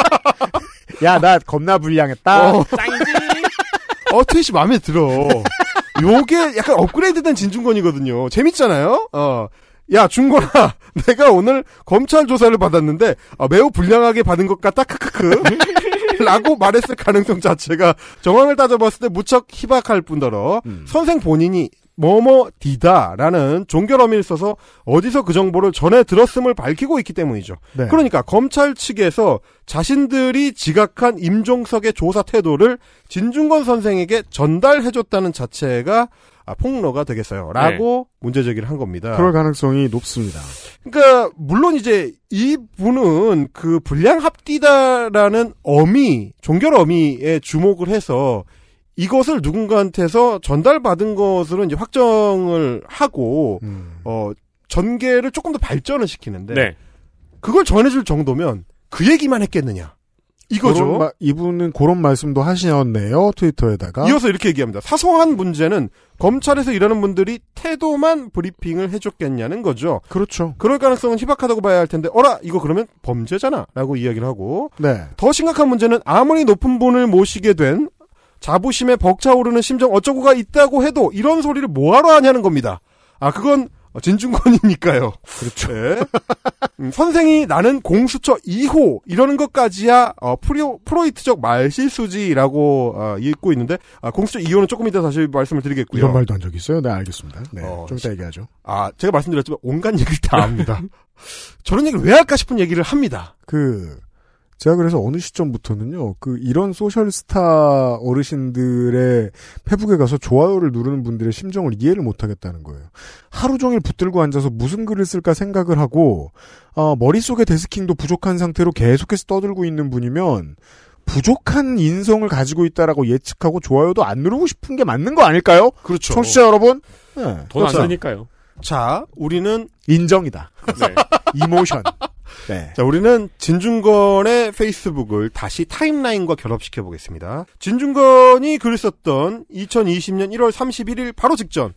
야, 나 겁나 불량했다. 어, 어, 트윗이 마음에 들어. 요게 약간 업그레이드된 진중권이거든요. 재밌잖아요? 어. 야, 중권아, [LAUGHS] 내가 오늘 검찰 조사를 받았는데, 아, 매우 불량하게 받은 것 같다, 크크크. [LAUGHS] 라고 말했을 가능성 자체가 정황을 따져봤을 때 무척 희박할 뿐더러, 선생 본인이 뭐뭐디다라는 종결 어미를 써서 어디서 그 정보를 전해 들었음을 밝히고 있기 때문이죠. 네. 그러니까 검찰 측에서 자신들이 지각한 임종석의 조사 태도를 진중권 선생에게 전달해줬다는 자체가 아, 폭로가 되겠어요. 라고 문제 제기를 한 겁니다. 그럴 가능성이 높습니다. 그러니까 물론 이제 이분은 그 불량합디다라는 어미 종결 어미에 주목을 해서 이것을 누군가한테서 전달받은 것으로 이제 확정을 하고 음. 어 전개를 조금 더 발전을 시키는데 네. 그걸 전해줄 정도면 그 얘기만 했겠느냐 이거죠. 마- 이분은 그런 말씀도 하셨네요. 트위터에다가. 이어서 이렇게 얘기합니다. 사소한 문제는 검찰에서 일하는 분들이 태도만 브리핑을 해줬겠냐는 거죠. 그렇죠. 그럴 가능성은 희박하다고 봐야 할 텐데, 어라, 이거 그러면 범죄잖아. 라고 이야기를 하고, 네. 더 심각한 문제는 아무리 높은 분을 모시게 된 자부심에 벅차오르는 심정 어쩌고가 있다고 해도 이런 소리를 뭐하러 하냐는 겁니다. 아, 그건 진중권이니까요. 그렇죠. 네. 음, 선생이 나는 공수처 2호 이러는 것까지야 어, 프로, 프로이트적 말실수지라고 어, 읽고 있는데 아, 공수처 2호는 조금 이따 다시 말씀을 드리겠고요. 이런 말도 한 적 있어요? 네, 알겠습니다. 네. 어, 좀 이따 얘기하죠. 아, 제가 말씀드렸지만 온갖 얘기를 다 합니다. [LAUGHS] 저런 얘기를 왜 할까 싶은 얘기를 합니다. 그, 제가 그래서 어느 시점부터는요, 그, 이런 소셜스타 어르신들의 페북에 가서 좋아요를 누르는 분들의 심정을 이해를 못 하겠다는 거예요. 하루 종일 붙들고 앉아서 무슨 글을 쓸까 생각을 하고, 어, 머릿속에 데스킹도 부족한 상태로 계속해서 떠들고 있는 분이면, 부족한 인성을 가지고 있다라고 예측하고 좋아요도 안 누르고 싶은 게 맞는 거 아닐까요? 그렇죠. 청취자 여러분? 네. 돈안 그렇죠. 쓰니까요. 자, 우리는 인정이다. 네. [LAUGHS] 이모션. 네. 자, 우리는 진중권의 페이스북을 다시 타임라인과 결합시켜 보겠습니다. 진중권이 글을 썼던 2020년 1월 31일 바로 직전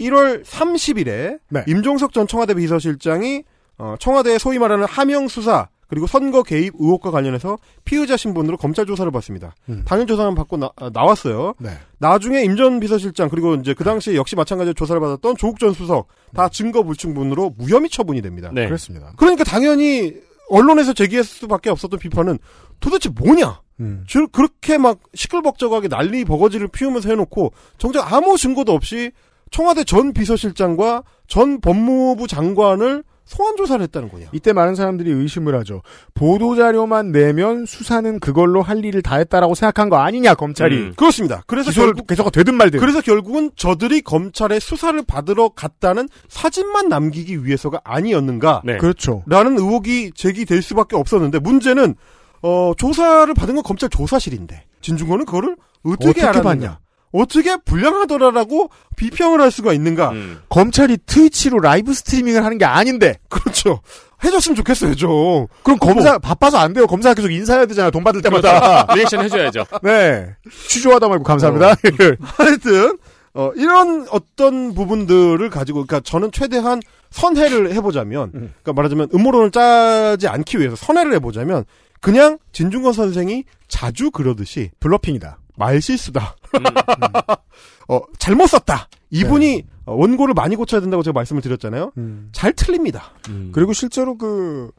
1월 30일에 네. 임종석 전 청와대 비서실장이 어, 청와대의 소위 말하는 하명 수사 그리고 선거 개입 의혹과 관련해서 피의자 신분으로 검찰 조사를 받습니다. 음. 당일 조사는 받고 나, 왔어요 네. 나중에 임 전 비서실장 그리고 이제 그 당시에 역시 마찬가지로 조사를 받았던 조국 전 수석 다 증거 불충분으로 무혐의 처분이 됩니다. 네. 그렇습니다. 그러니까 당연히 언론에서 제기했을 수밖에 없었던 비판은 도대체 뭐냐? 음. 저- 그렇게 막 시끌벅적하게 난리 버거지를 피우면서 해놓고 정작 아무 증거도 없이 청와대 전 비서실장과 전 법무부 장관을 소환 조사를 했다는 거냐? 이때 많은 사람들이 의심을 하죠. 보도 자료만 내면 수사는 그걸로 할 일을 다 했다라고 생각한 거 아니냐 검찰이. 음. 그렇습니다. 그래서 결국 계속 되든 말든. 그래서 결국은 저들이 검찰에 수사를 받으러 갔다는 사진만 남기기 위해서가 아니었는가? 네. 그렇죠. 라는 의혹이 제기될 수밖에 없었는데 문제는 어, 조사를 받은 건 검찰 조사실인데 진중권은 그거를 어떻게, 어떻게 알았느냐? 어떻게 불량하더라라고 비평을 할 수가 있는가? 음. 검찰이 트위치로 라이브 스트리밍을 하는 게 아닌데. 그렇죠. 해줬으면 좋겠어요, 좀. 그럼 검사 바빠서 안 돼요. 검사 계속 인사해야 되잖아요. 돈 받을 때마다. [LAUGHS] 리액션 해줘야죠. 네. 취조하다 말고 감사합니다. [LAUGHS] 하여튼 어, 이런 어떤 부분들을 가지고, 그러니까 저는 최대한 선회를 해보자면, 그러니까 말하자면 음모론을 짜지 않기 위해서 선회를 해보자면, 그냥 진중권 선생이 자주 그러듯이 bluffing이다. 말실수다. 음. [LAUGHS] 어, 잘못 썼다. 이분이 어, 원고를 많이 고쳐야 된다고 제가 말씀을 드렸잖아요. 음. 잘 틀립니다. 음. 그리고 실제로 그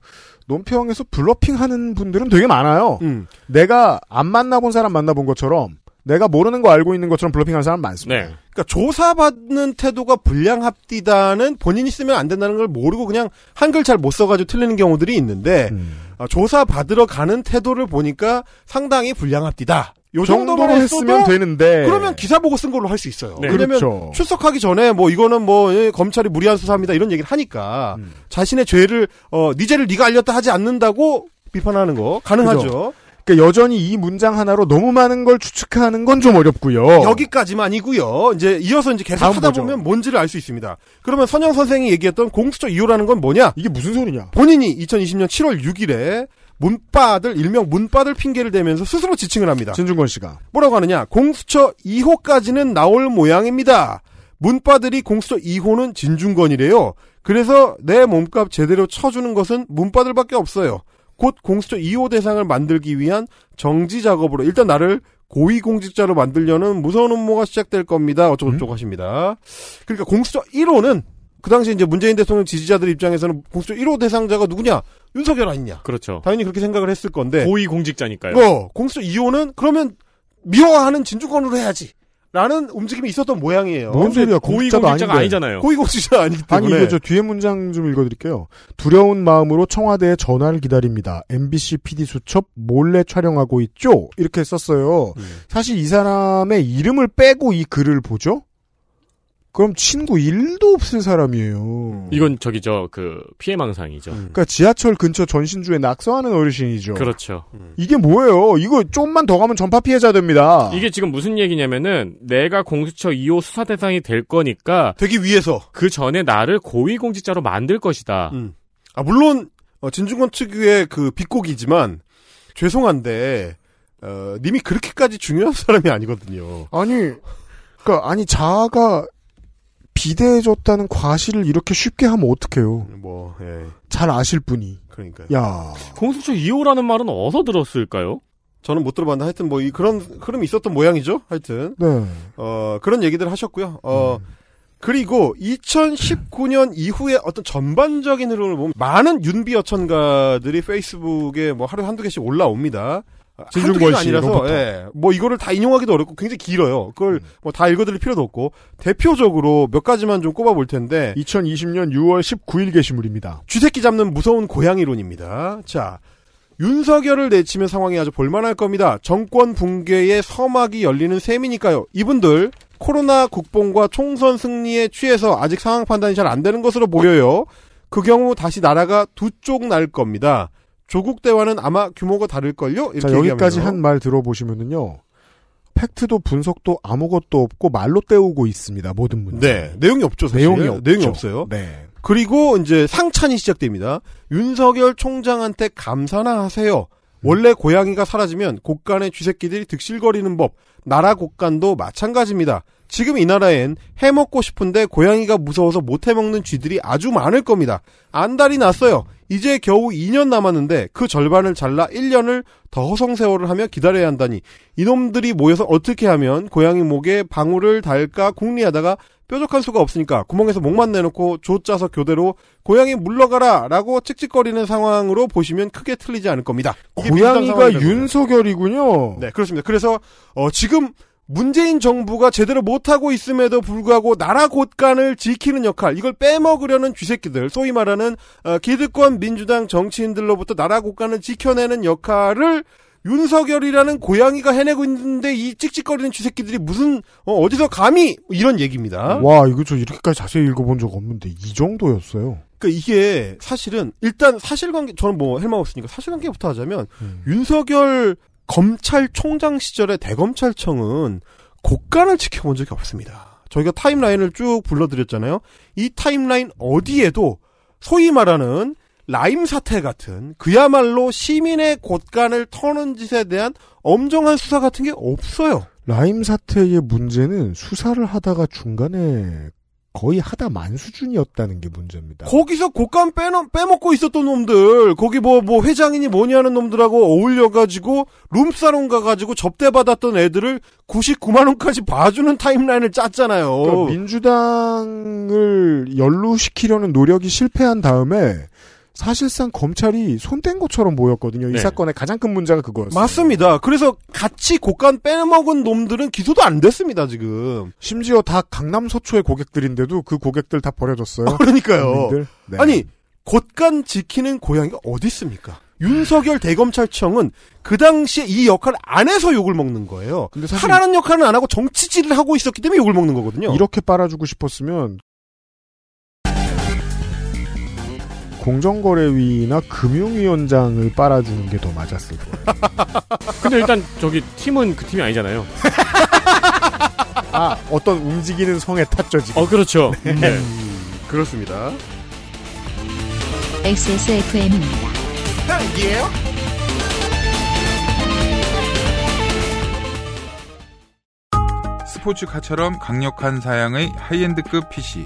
논평에서 bluffing 하는 분들은 되게 많아요. 음. 내가 안 만나본 사람 만나본 것처럼 내가 모르는 거 알고 있는 것처럼 bluffing 하는 사람 많습니다. 네. 그러니까 조사받는 태도가 불량합디다는 본인이 쓰면 안 된다는 걸 모르고 그냥 한글 잘 못 써가지고 틀리는 경우들이 있는데 음. 아, 조사받으러 가는 태도를 보니까 상당히 불량합디다. 요 정도로 했으면 되는데 그러면 기사 보고 쓴 걸로 할 수 있어요. 네. 왜냐면 그렇죠. 출석하기 전에 뭐 이거는 뭐 예, 검찰이 무리한 수사입니다 이런 얘기를 하니까 음. 자신의 죄를 어 니죄를 네가 알렸다 하지 않는다고 비판하는 거 가능하죠. 그죠. 그러니까 여전히 이 문장 하나로 너무 많은 걸 추측하는 건 좀 어렵고요. 여기까지만이고요. 이제 이어서 이제 계속 하다 보죠. 보면 뭔지를 알 수 있습니다. 그러면 선영 선생이 얘기했던 공수처 2호라는 건 뭐냐? 이게 무슨 소리냐? 본인이 2020년 7월 6일에 문바들 일명 문바들 핑계를 대면서 스스로 지칭을 합니다. 진중권 씨가 뭐라고 하느냐? 공수처 2호까지는 나올 모양입니다. 문바들이 공수처 2호는 진중권이래요. 그래서 내 몸값 제대로 쳐주는 것은 문바들밖에 없어요. 곧 공수처 2호 대상을 만들기 위한 정지 작업으로 일단 나를 고위공직자로 만들려는 무서운 음모가 시작될 겁니다. 어쩌고저쩌고 하십니다. 그러니까 공수처 1호는 그 당시 이제 문재인 대통령 지지자들 입장에서는 공수처 1호 대상자가 누구냐? 윤석열 아니냐? 그렇죠. 당연히 그렇게 생각을 했을 건데 고위 공직자니까요. 어, 공수처 2호는 그러면 미워하는 진주권으로 해야지. 라는 움직임이 있었던 모양이에요. 뭔 소리야? 공직자도 아닌데. 아니잖아요. 고위공직자 아니기 아니 때문에. 이거 저 뒤에 문장 좀 읽어드릴게요. 두려운 마음으로 청와대에 전화를 기다립니다. MBC PD 수첩 몰래 촬영하고 있죠. 이렇게 썼어요. 사실 이 사람의 이름을 빼고 이 글을 보죠. 그럼 친구 일도 없을 사람이에요. 이건 저기 저그 피해망상이죠. 그러니까 지하철 근처 전신주에 낙서하는 어르신이죠. 그렇죠. 이게 뭐예요? 이거 좀만 더 가면 전파 피해자 됩니다. 이게 지금 무슨 얘기냐면은 내가 공수처 2호 수사 대상이 될 거니까 되기 위해서 그 전에 나를 고위 공직자로 만들 것이다. 음. 아 물론 어, 진중권 특유의 그 비꼬기지만 죄송한데 어, 님이 그렇게까지 중요한 사람이 아니거든요. 아니, 그러니까 아니 자아가 비대해졌다는 과실을 이렇게 쉽게 하면 어떡해요? 뭐 예. 잘 아실 분이. 그러니까 야, 공수처 2호라는 말은 어디서 들었을까요? 저는 못 들어봤는데 하여튼 뭐 이 그런 흐름이 있었던 모양이죠. 하여튼 네. 어 그런 얘기들 하셨고요. 어 그리고 2019년 이후에 어떤 전반적인 흐름을 보면 많은 윤비 어천가들이 페이스북에 뭐 하루에 한두 개씩 올라옵니다. 진중권 한두 개가 씨 아니라서 이름부터. 예, 뭐 이거를 다 인용하기도 어렵고 굉장히 길어요. 그걸 뭐다 읽어드릴 필요도 없고 대표적으로 몇 가지만 좀 꼽아볼 텐데 2020년 6월 19일 게시물입니다. 쥐새끼 잡는 무서운 고양이론입니다. 자, 윤석열을 내치면 상황이 아주 볼만할 겁니다. 정권 붕괴의 서막이 열리는 셈이니까요. 이분들 코로나 국뽕과 총선 승리에 취해서 아직 상황 판단이 잘 안 되는 것으로 보여요. 그 경우 다시 나라가 두 쪽 날 겁니다. 조국 대화는 아마 규모가 다를걸요? 이렇게 자, 여기까지. 한 말 들어보시면은요. 팩트도 분석도 아무것도 없고 말로 때우고 있습니다. 모든 문제. 네, 내용이 없죠, 사실. 내용이 없죠. 내용이 없어요. 네. 그리고 이제 상찬이 시작됩니다. 윤석열 총장한테 감사나 하세요. 원래 고양이가 사라지면 곳간의 쥐새끼들이 득실거리는 법. 나라 곳간도 마찬가지입니다. 지금 이 나라엔 해먹고 싶은데 고양이가 무서워서 못 해먹는 쥐들이 아주 많을 겁니다. 안달이 났어요. 이제 겨우 2년 남았는데 그 절반을 잘라 1년을 더 허송세월을 하며 기다려야 한다니 이놈들이 모여서 어떻게 하면 고양이 목에 방울을 달까 궁리하다가 뾰족한 수가 없으니까 구멍에서 목만 내놓고 조 짜서 교대로 고양이 물러가라 라고 칙칙거리는 상황으로 보시면 크게 틀리지 않을 겁니다. 고양이가. 윤석열이군요. 네, 그렇습니다. 그래서 어, 지금 문재인 정부가 제대로 못하고 있음에도 불구하고 나라 곳간을 지키는 역할, 이걸 빼먹으려는 쥐새끼들, 소위 말하는 어, 기득권 민주당 정치인들로부터 나라 곳간을 지켜내는 역할을 윤석열이라는 고양이가 해내고 있는데 이 찍찍거리는 쥐새끼들이 무슨 어, 디서 감히 이런 얘기입니다. 와, 이거 저 이렇게까지 자세히 읽어본 적 없는데 이 정도였어요. 그러니까 이게 사실은 일단 사실관계 저는 뭐 헬마우스니까 사실관계부터 하자면 음. 윤석열 검찰총장 시절에 대검찰청은 곳간을 지켜본 적이 없습니다. 저희가 타임라인을 쭉 불러드렸잖아요. 이 타임라인 어디에도 소위 말하는 라임 사태 같은 그야말로 시민의 곳간을 터는 짓에 대한 엄정한 수사 같은 게 없어요. 라임 사태의 문제는 수사를 하다가 중간에 거의 하다 만 수준이었다는 게 문제입니다. 거기서 곳간 빼놓, 빼먹고 있었던 놈들, 거기 뭐, 뭐, 회장이니 뭐니 하는 놈들하고 어울려가지고, 룸사롱 가가지고 접대받았던 애들을 99만원까지 봐주는 타임라인을 짰잖아요. 그러니까 민주당을 연루시키려는 노력이 실패한 다음에 사실상 검찰이 손뗀 것처럼 보였거든요. 이 네. 사건의 가장 큰 문제가 그거였어요. 맞습니다. 그래서 같이 곳간 빼먹은 놈들은 기소도 안 됐습니다, 지금. 심지어 다 강남 서초의 고객들인데도 그 고객들 다 버려졌어요. 그러니까요. 국민들. 네. 아니, 곳간 지키는 고양이가 어디 있습니까? 윤석열 대검찰청은 그 당시에 이 역할을 안 해서 욕을 먹는 거예요. 근데 사실 하라는 역할은 안 하고 정치질을 하고 있었기 때문에 욕을 먹는 거거든요. 이렇게 빨아주고 싶었으면 공정거래위나 금융위원장을 빨아주는 게 더 맞았을 거예요. [LAUGHS] 근데 일단 저기 팀은 그 팀이 아니잖아요. [LAUGHS] 아 어떤 움직이는 성에 탔죠 지금. 어 그렇죠. [LAUGHS] 네. 그렇습니다. XSFM입니다. 스포츠카처럼 강력한 사양의 하이엔드급 PC.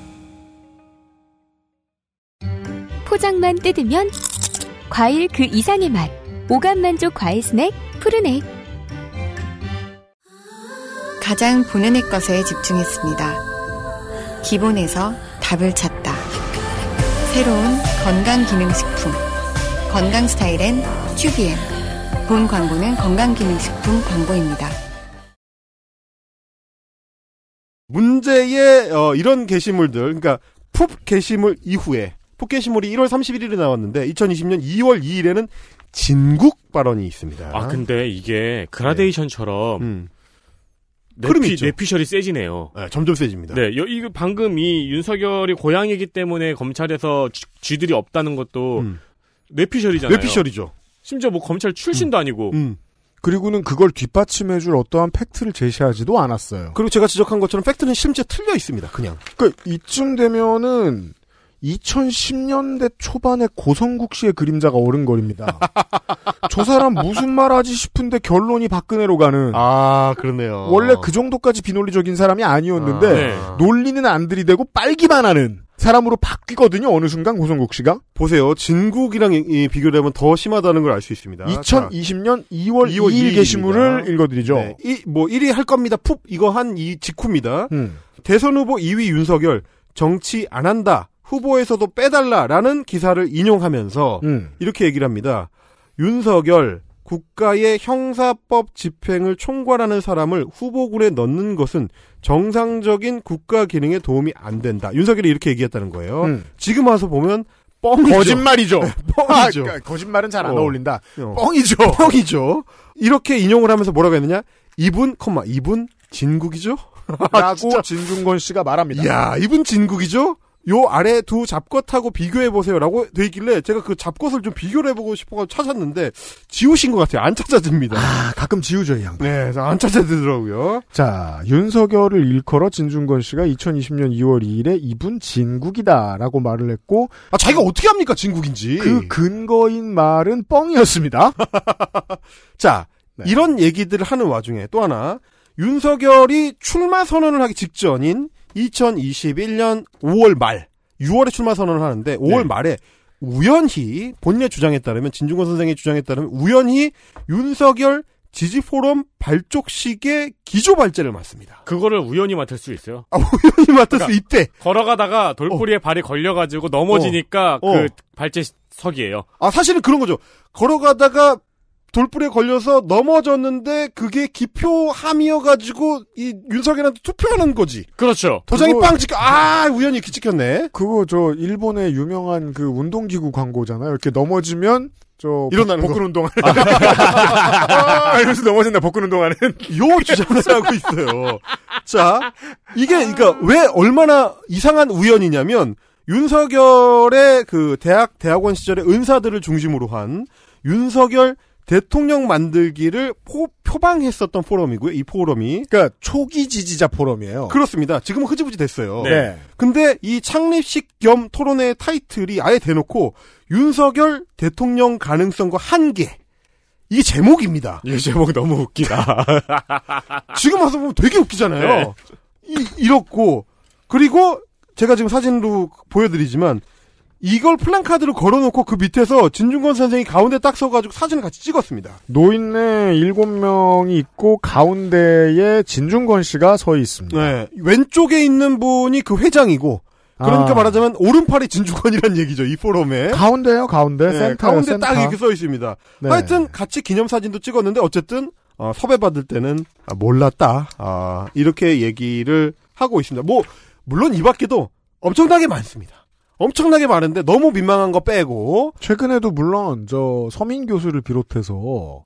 포장만 뜯으면 과일 그 이상의 맛. 오감 만족 과일 스낵 푸르넥. 가장 본연의 것에 집중했습니다. 기본에서 답을 찾다. 새로운 건강기능식품. 건강 스타일엔 튜비엔. 본 광고는 건강기능식품 광고입니다. 문제의 어, 이런 게시물들, 그러니까 푹 게시물 이후에 푹 게시물이 1월 31일에 나왔는데 2020년 2월 2일에는 진국 발언이 있습니다. 아 근데 이게 그라데이션처럼 음. 흐름이 뇌피. 뇌피셜이 세지네요. 네, 점점 세집니다. 네, 여, 이거 방금 이 윤석열이 고향이기 때문에 검찰에서 쥐- 쥐들이 없다는 것도 음. 뇌피셜이잖아요. 뇌피셜이죠. 심지어 뭐 검찰 출신도 아니고. 음. 그리고는 그걸 뒷받침해줄 어떠한 팩트를 제시하지도 않았어요. 그리고 제가 지적한 것처럼 팩트는 심지어 틀려 있습니다. 그냥. 그 이쯤 되면은 2010년대 초반에 고성국 씨의 그림자가 어른거립니다. [LAUGHS] 저 사람 무슨 말 하지 싶은데 결론이 박근혜로 가는. 아 그러네요. 원래 그 정도까지 비논리적인 사람이 아니었는데 아, 네. 논리는 안 들이대고 빨기만 하는 사람으로 바뀌거든요. 어느 순간 고성국 씨가. 보세요. 진국이랑 이- 하면 더 심하다는 걸 알 수 있습니다. 2020년 2월 2일 2일 게시물을 일입니다. 읽어드리죠. 네, 이, 뭐 1위 할 겁니다. 푹 이거 한 이 직후입니다. 음. 대선 후보 2위 윤석열 정치 안 한다. 후보에서도 빼달라라는 기사를 인용하면서 음. 이렇게 얘기를 합니다. 윤석열 국가의 형사법 집행을 총괄하는 사람을 후보군에 넣는 것은 정상적인 국가 기능에 도움이 안 된다. 윤석열이 이렇게 얘기했다는 거예요. 음. 지금 와서 보면 뻥이죠. 거짓말이죠. [LAUGHS] 뻥이죠. 아, 그러니까 거짓말은 잘안 어. 어. 울린다 어. 뻥이죠. 뻥이죠. 이렇게 인용을 하면서 뭐라고 했느냐? 이분, 컴마, 이분 진국이죠? [LAUGHS] 라고 진중권 씨가 말합니다. 이야, 이분 진국이죠? 요 아래 두 잡것하고 비교해보세요라고 돼 있길래 제가 그 잡것을 좀 비교를 해보고 싶어서 찾았는데 지우신 것 같아요. 안 찾아집니다. 아, 가끔 지우죠, 이 양반. 네, 안 찾아지더라고요. 자, 윤석열을 일컬어 진중권 씨가 2020년 2월 2일에 이분 진국이다라고 말을 했고 아, 자기가 어떻게 합니까, 진국인지. 그 근거인 말은 뻥이었습니다. [LAUGHS] 자, 네. 이런 얘기들을 하는 와중에 또 하나, 윤석열이 출마 선언을 하기 직전인 2021년 5월 말, 6월에 출마 선언을 하는데 5월 네. 말에 우연히 본인의 주장에 따르면 진중권 선생의 주장에 따르면 우연히 윤석열 지지 포럼 발족식의 기조 발제를 맡습니다. 그거를 우연히 맡을 수 있어요. 아, 우연히 맡을 수 있대. 걸어가다가 돌뿌리에 발이 걸려가지고 넘어지니까 어. 그 발제석이에요. 아, 사실은 그런 거죠. 걸어가다가 돌불에 걸려서 넘어졌는데 그게 기표함이어가지고 이 윤석열한테 투표하는 거지. 그렇죠. 도장이 그거- 빵 찍혀. 아, 우연히 이렇게 찍혔네. 그거 저 일본의 유명한 그 운동기구 광고잖아요. 이렇게 넘어지면 저 일어나는. 복근 운동하는 아, 이러면서 넘어진다 복근 운동하는 요 주장을 하고 있어요. 자, 이게 그러니까 왜 얼마나 이상한 우연이냐면 윤석열의 그 대학 대학원 시절의 은사들을 중심으로 한 윤석열 대통령 만들기를 포, 표방했었던 포럼이고요. 이 포럼이 그러니까 초기 지지자 포럼이에요. 그렇습니다. 지금은 흐지부지 됐어요. 네. 근데 이 창립식 겸 토론회 타이틀이 아예 대놓고 윤석열 대통령 가능성과 한계. 이게 제목입니다. 이 제목 너무 웃기다. [LAUGHS] 지금 와서 보면 되게 웃기잖아요. 네. 이, 이렇고 그리고 제가 지금 사진으로 보여드리지만 이걸 플랜카드로 걸어놓고 그 밑에서 진중권 선생이 가운데 딱 서가지고 사진을 같이 찍었습니다. 노인네 일곱 명이 있고 가운데에 진중권 씨가 서 있습니다. 네. 왼쪽에 있는 분이 그 회장이고 그러니까 아. 말하자면 오른팔이 진중권이란 얘기죠. 이 포럼에. 가운데요, 가운데 네, 센터 가운데 센터. 딱 이렇게 써 있습니다. 네. 하여튼 같이 기념사진도 찍었는데 어쨌든 어, 섭외 받을 때는 아, 몰랐다. 아, 이렇게 얘기를 하고 있습니다. 뭐 물론 이 밖에도 엄청나게 많습니다. 엄청나게 많은데 너무 민망한 거 빼고. 최근에도 물론 저 서민 교수를 비롯해서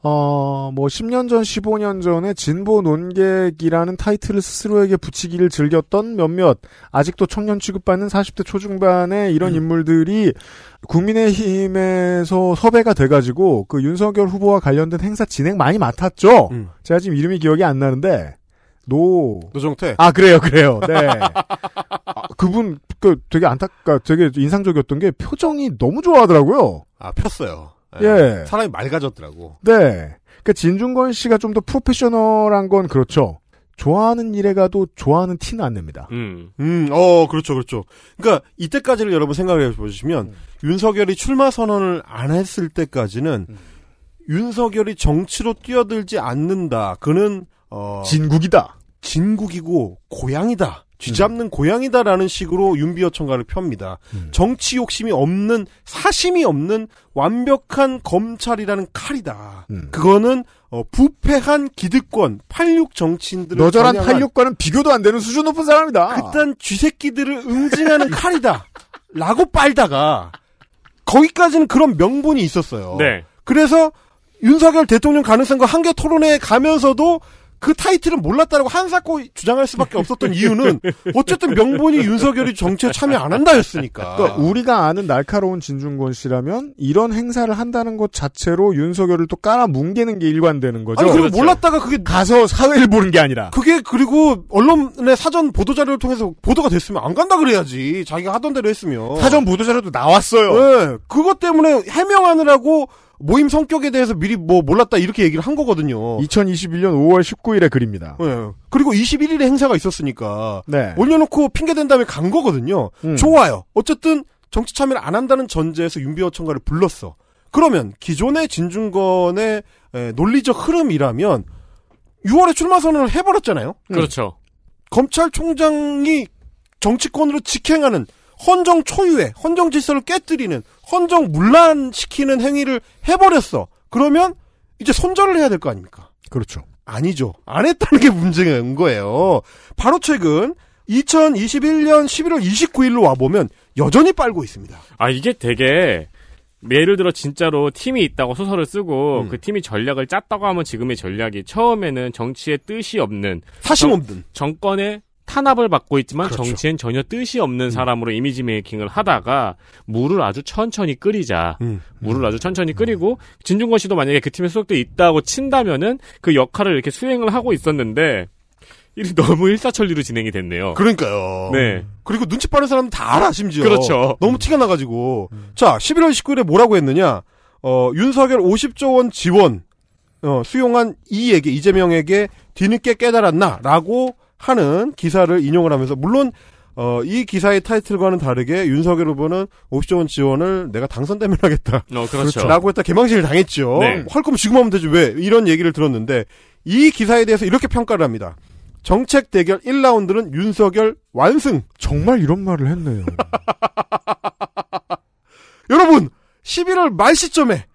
어, 뭐 10년 전, 15년 전에 진보 논객이라는 타이틀을 스스로에게 붙이기를 즐겼던 몇몇 아직도 청년 취급받는 40대 초중반의 이런 인물들이 국민의힘에서 섭외가 돼가지고 그 윤석열 후보와 관련된 행사 진행 많이 맡았죠. 음. 제가 지금 이름이 기억이 안 나는데 노. 노정태. 아 그래요 그래요. 네. 아, [LAUGHS] 그분 그 되게 안타까 되게 인상적이었던 게 표정이 너무 좋아하더라고요 아 폈어요. 예. 사람이 맑아졌더라고. 네 그러니까 진중권 씨가 좀 더 프로페셔널한 건 그렇죠 좋아하는 일에 가도 좋아하는 티는 안 냅니다. 음. 음, 어, 그렇죠, 그렇죠. 그러니까 이때까지를 여러분 생각해 보시면 음. 윤석열이 출마 선언을 안 했을 때까지는 음. 윤석열이 정치로 뛰어들지 않는다. 그는 어 진국이다. 진국이고 고양이다. 쥐잡는 고양이다라는 식으로 윤비어 청가를 펴니다. 음. 정치 욕심이 없는 사심이 없는 완벽한 검찰이라는 칼이다. 음. 그거는 어, 부패한 기득권 86 정치인들을 너저란 겨냥한 86과는 비교도 안 되는 수준 높은 사람이다. 그딴 쥐새끼들을 응징하는 칼이다. [LAUGHS] 라고 빨다가 거기까지는 그런 명분이 있었어요. 네. 그래서 윤석열 대통령 가능성과 한계 토론회에 가면서도 그 타이틀은 몰랐다라고 한사코 주장할 수밖에 없었던 이유는 [LAUGHS] 어쨌든 명분이 윤석열이 정치에 참여 안 한다였으니까. 그러니까 우리가 아는 날카로운 진중권 씨라면 이런 행사를 한다는 것 자체로 윤석열을 또 깔아 뭉개는 게 일관되는 거죠. 아니 그리고 그렇죠. 몰랐다가 그게 가서 사회를 보는 게 아니라. 그게 그리고 언론의 사전 보도 자료를 통해서 보도가 됐으면 안 간다 그래야지. 자기가 하던 대로 했으면. 사전 보도 자료도 나왔어요. 네, 그것 때문에 해명하느라고 모임 성격에 대해서 미리 뭐 몰랐다 이렇게 얘기를 한 거거든요. 2021년 5월 19일의 글입니다. 네. 그리고 21일에 행사가 있었으니까 네. 올려놓고 핑계 댄 다음에 간 거거든요. 음. 좋아요. 어쨌든 정치 참여를 안 한다는 전제에서 윤비어 청가를 불렀어. 그러면 기존의 진중권의 에, 논리적 흐름이라면 6월에 출마 선언을 해버렸잖아요. 그렇죠. 검찰총장이 정치권으로 직행하는 헌정 초유의 헌정 질서를 깨뜨리는 헌정 문란시키는 행위를 해버렸어. 그러면 이제 손절을 해야 될 거 아닙니까? 그렇죠. 아니죠. 안 했다는 게 문제인 거예요. 바로 최근 2021년 11월 29일로 와보면 여전히 빨고 있습니다. 아, 이게 되게, 예를 들어 진짜로 팀이 있다고 소설을 쓰고 음. 그 팀이 전략을 짰다고 하면 지금의 전략이 처음에는 정치에 뜻이 없는 사심 정- 없는. 정권의 탄압을 받고 있지만 그렇죠. 정치엔 전혀 뜻이 없는 사람으로 이미지 메이킹을 하다가 물을 아주 천천히 끓이자. 음. 물을 아주 천천히 끓이고 진중권 씨도 만약에 그 팀에 소속돼 있다고 친다면은 그 역할을 이렇게 수행을 하고 있었는데 일이 너무 일사천리로 진행이 됐네요. 그러니까요. 네. 그리고 눈치 빠른 사람은 다 알아, 심지어. 그렇죠. 너무 티가 나가지고. 자, 11월 19일에 뭐라고 했느냐. 어, 윤석열 50조 원 지원, 어, 수용한 이에게, 이재명에게 뒤늦게 깨달았나? 라고 하는 기사를 인용을 하면서, 물론, 어, 이 기사의 타이틀과는 다르게 윤석열 후보는 50조 원 지원을 내가 당선되면 하겠다. 어, 그렇죠. 라고 했다 개망신을 당했죠. 네. 할 거면 지금 하면 되지. 왜? 이런 얘기를 들었는데, 이 기사에 대해서 이렇게 평가를 합니다. 정책 대결 1라운드는 윤석열 완승. 정말 이런 말을 했네요. [LAUGHS] 여러분, 11월 말 시점에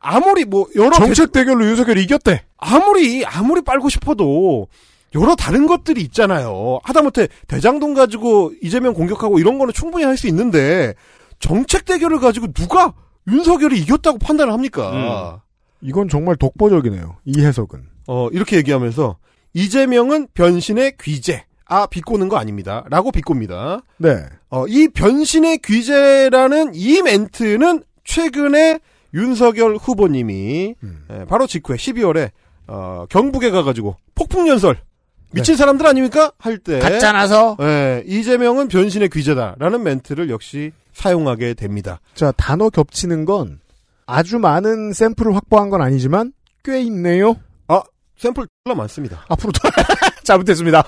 아무리 뭐 여러 정책 대결로 윤석열이 이겼대. 아무리 아무리 빨고 싶어도 여러 다른 것들이 있잖아요. 하다못해 대장동 가지고 이재명 공격하고 이런 거는 충분히 할 수 있는데 정책 대결을 가지고 누가 윤석열이 이겼다고 판단을 합니까? 이건 정말 독보적이네요. 이 해석은. 어, 이렇게 얘기하면서 이재명은 변신의 귀재. 아, 비꼬는 거 아닙니다. 라고 비꼽니다. 네. 어, 이 변신의 귀재라는 이 멘트는 최근에 윤석열 후보님이 음. 예, 바로 직후에 12월에 어, 경북에 가가지고 폭풍연설 네. 미친 사람들 아닙니까? 할때 갔잖아서. 예, 이재명은 변신의 귀재다라는 멘트를 역시 사용하게 됩니다. 자, 단어 겹치는 건 아주 많은 샘플을 확보한 건 아니지만 꽤 있네요. 아, 샘플 라 많습니다. 앞으로도 [LAUGHS] 잘못했습니다.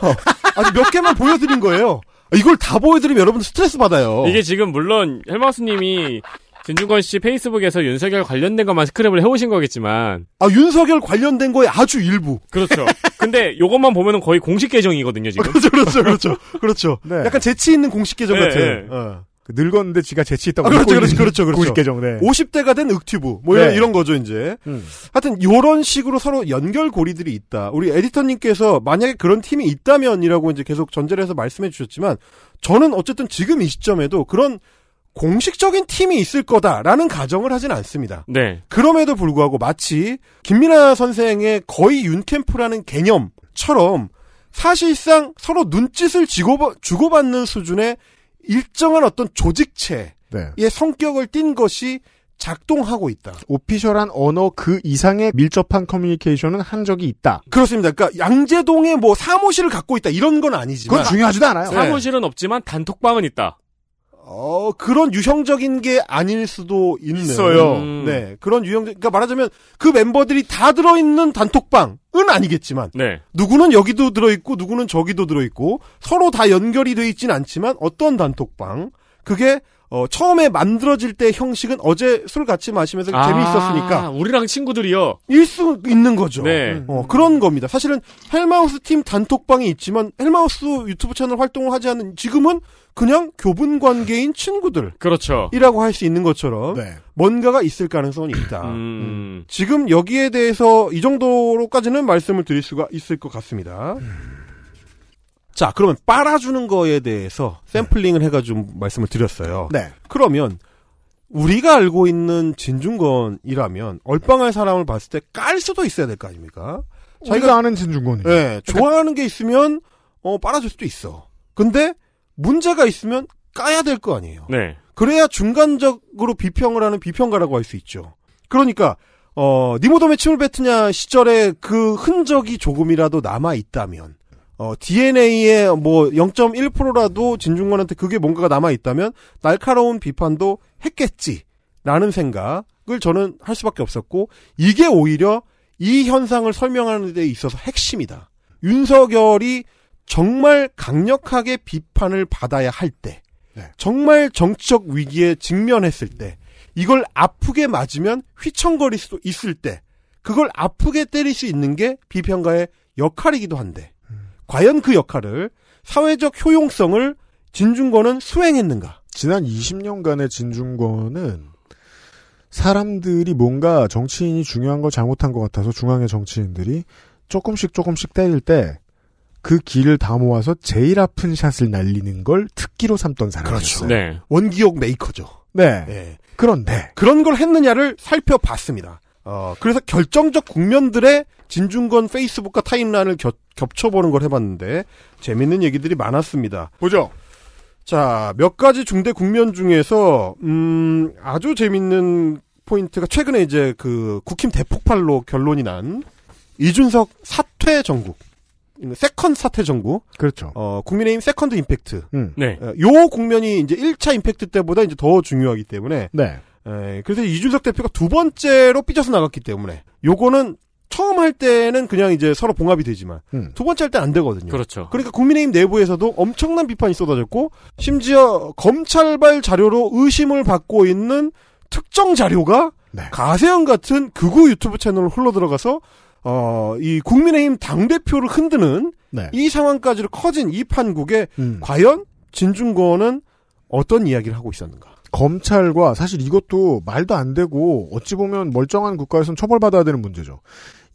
아주 몇 개만 보여드린 거예요. 이걸 다 보여드리면 여러분들 스트레스 받아요. 이게 지금 물론 헬마우스님이 진중권 씨 페이스북에서 윤석열 관련된 것만 스크랩을 해오신 거겠지만 아, 윤석열 관련된 거에 아주 일부. 그렇죠. 근데 요것만 보면은 거의 공식 계정이거든요 지금. 그렇죠, 그렇죠, 그렇죠. 그렇죠. [LAUGHS] 네. 약간 재치 있는 공식 계정 네, 같은. 네. 어. 그 늙었는데 지가 재치 있다고 아, 그렇죠, 그렇죠, 그렇죠, 그렇죠. 공식 계정, 네. 50대가 된 윽튜브. 뭐 이런, 네. 이런 거죠, 이제. 음. 하여튼, 요런 식으로 서로 연결고리들이 있다. 우리 에디터님께서 만약에 그런 팀이 있다면이라고 이제 계속 전제를 해서 말씀해 주셨지만, 저는 어쨌든 지금 이 시점에도 그런 공식적인 팀이 있을 거다라는 가정을 하진 않습니다. 네. 그럼에도 불구하고 마치 김민아 선생의 거의 윤캠프라는 개념처럼 사실상 서로 눈짓을 지고, 주고받는 수준의 일정한 어떤 조직체의 네. 성격을 띈 것이 작동하고 있다. 오피셜한 언어 그 이상의 밀접한 커뮤니케이션은 한 적이 있다. 그렇습니다. 그러니까 양재동에 뭐 사무실을 갖고 있다 이런 건 아니지만 그건 중요하지도 않아요. 네. 사무실은 없지만 단톡방은 있다. 어, 그런 유형적인 게 아닐 수도 있는. 있어요. 음. 네. 그런 유형, 그러니까 말하자면 그 멤버들이 다 들어있는 단톡방은 아니겠지만, 네. 누구는 여기도 들어있고, 누구는 저기도 들어있고, 서로 다 연결이 돼 있진 않지만, 어떤 단톡방, 그게, 어, 처음에 만들어질 때 형식은 어제 술 같이 마시면서 아, 재미있었으니까, 우리랑 친구들이요. 일수 있는 거죠. 네. 어, 그런 겁니다. 사실은 헬마우스 팀 단톡방이 있지만 헬마우스 유튜브 채널 활동을 하지 않는 지금은 그냥 교분 관계인 친구들이라고 그렇죠. 할수 있는 것처럼 네. 뭔가가 있을 가능성이 있다. 음. 지금 여기에 대해서 이 정도로까지는 말씀을 드릴 수가 있을 것 같습니다. 자, 그러면 빨아주는 거에 대해서 샘플링을 해가지고 말씀을 드렸어요. 네. 그러면 우리가 알고 있는 진중권이라면 얼빵할 사람을 봤을 때 깔 수도 있어야 될 거 아닙니까? 자기가 아는 진중권이. 예, 좋아하는 게 있으면 어 빨아줄 수도 있어. 근데 문제가 있으면 까야 될 거 아니에요. 네. 그래야 중간적으로 비평을 하는 비평가라고 할 수 있죠. 그러니까 어 니모덤의 침을 뱉으냐 시절에 그 흔적이 조금이라도 남아 있다면 어 DNA의 뭐 0.1%라도 진중권한테 그게 뭔가가 남아 있다면 날카로운 비판도 했겠지라는 생각을 저는 할 수밖에 없었고 이게 오히려 이 현상을 설명하는 데 있어서 핵심이다. 윤석열이 정말 강력하게 비판을 받아야 할 때, 네. 정말 정치적 위기에 직면했을 때, 이걸 아프게 맞으면 휘청거릴 수도 있을 때, 그걸 아프게 때릴 수 있는 게 비평가의 역할이기도 한데, 과연 그 역할을 사회적 효용성을 진중권은 수행했는가? 지난 20년간의 진중권은 사람들이 뭔가 정치인이 중요한 걸 잘못한 것 같아서 중앙의 정치인들이 조금씩 조금씩 때릴 때 그 길을 다 모아서 제일 아픈 샷을 날리는 걸 특기로 삼던 사람이었어요. 네. 원기옥 메이커죠. 네. 예. 그런데 그런 걸 했느냐를 살펴봤습니다. 어, 그래서 결정적 국면들의 진중권 페이스북과 timeline을 겹, 겹쳐보는 걸 해봤는데, 재밌는 얘기들이 많았습니다. 보죠. 자, 몇 가지 중대 국면 중에서, 음, 아주 재밌는 포인트가 최근에 이제 그 국힘 대폭발로 결론이 난 이준석 사퇴 정국. second 사퇴 정국. 그렇죠. 어, 국민의힘 second impact. 음. 네. 어, 요 국면이 이제 1차 임팩트 때보다 이제 더 중요하기 때문에 네. 에, 그래서 이준석 대표가 두 번째로 삐져서 나갔기 때문에 요거는 처음 할 때는 그냥 이제 서로 봉합이 되지만 음. 두 번째 할 때 안 되거든요. 그렇죠. 그러니까 국민의힘 내부에서도 엄청난 비판이 쏟아졌고 심지어 검찰발 자료로 의심을 받고 있는 특정 자료가 네. 가세형 같은 극우 유튜브 채널로 흘러 들어가서 어, 이 국민의힘 당대표를 흔드는 네. 이 상황까지로 커진 이 판국에 음. 과연 진중권은 어떤 이야기를 하고 있었는가? 검찰과 사실 이것도 말도 안 되고 어찌 보면 멀쩡한 국가에서는 처벌받아야 되는 문제죠.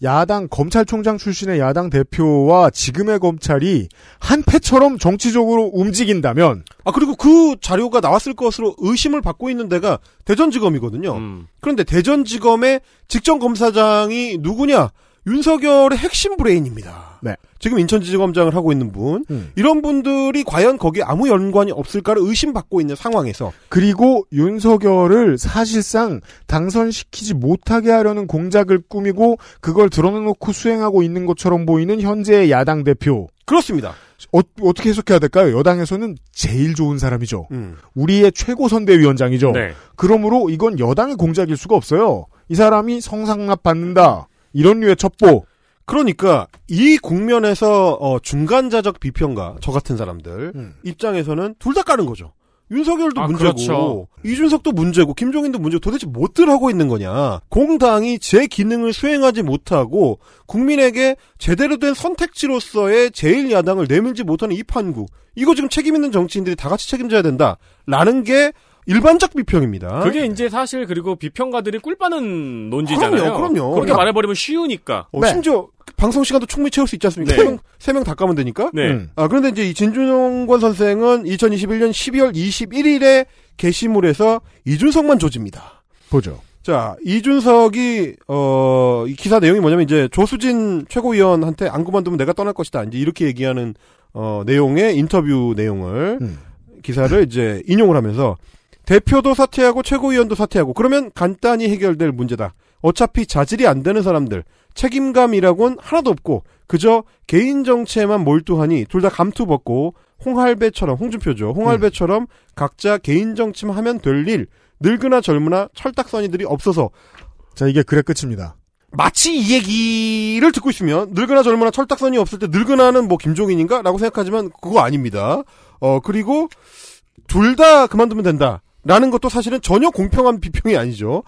야당 검찰총장 출신의 야당 대표와 지금의 검찰이 한 패처럼 정치적으로 움직인다면 아 그리고 그 자료가 나왔을 것으로 의심을 받고 있는 데가 대전지검이거든요. 음. 그런데 대전지검의 직전 검사장이 누구냐? 윤석열의 핵심 브레인입니다. 네. 지금 인천지검장을 하고 있는 분, 음. 이런 분들이 과연 거기에 아무 연관이 없을까를 의심받고 있는 상황에서 그리고 윤석열을 사실상 당선시키지 못하게 하려는 공작을 꾸미고 그걸 드러내놓고 수행하고 있는 것처럼 보이는 현재의 야당 대표. 그렇습니다. 어, 떻게 해석해야 될까요? 여당에서는 제일 좋은 사람이죠. 음. 우리의 최고 선대위원장이죠. 네. 그러므로 이건 여당의 공작일 수가 없어요. 이 사람이 성상납 받는다. 이런 류의 첩보. 그러니까 이 국면에서 어, 중간자적 비평가 저 같은 사람들 음. 입장에서는 둘 다 까는 거죠. 윤석열도 아, 문제고 그렇죠. 이준석도 문제고 김종인도 문제고 도대체 뭐들 하고 있는 거냐. 공당이 제 기능을 수행하지 못하고 국민에게 제대로 된 선택지로서의 제1야당을 내밀지 못하는 이 판국. 이거 지금 책임 있는 정치인들이 다 같이 책임져야 된다라는 게 일반적 비평입니다. 그게 이제 사실 그리고 비평가들이 꿀빠는 논지잖아요. 그럼요, 그럼요. 그렇게 야. 말해버리면 쉬우니까. 어, 네. 심지어 방송 시간도 충분히 채울 수 있지 않습니까? 네. 세 명, 세명다 까면 되니까. 네. 음. 아, 그런데 이제 이 진준권 선생은 2021년 12월 21일에 게시물에서 이준석만 조집니다. 보죠. 자, 이준석이, 어, 이 기사 내용이 뭐냐면 이제 조수진 최고위원한테 안 그만두면 내가 떠날 것이다. 이제 이렇게 얘기하는, 어, 내용의 인터뷰 내용을, 음. 기사를 이제 인용을 하면서 대표도 사퇴하고 최고위원도 사퇴하고 그러면 간단히 해결될 문제다. 어차피 자질이 안 되는 사람들, 책임감이라고는 하나도 없고 그저 개인 정체에만 몰두하니 둘 다 감투 벗고 홍할배처럼 홍준표죠. 홍할배처럼 각자 개인 정치하면 될 일 늙으나 젊으나 철딱서니들이 없어서 자 이게 글의 끝입니다. 마치 이 얘기를 듣고 있으면 늙으나 젊으나 철딱선이 없을 때 늙으나는 뭐 김종인인가라고 생각하지만 그거 아닙니다. 어 그리고 둘 다 그만두면 된다 라는 것도 사실은 전혀 공평한 비평이 아니죠.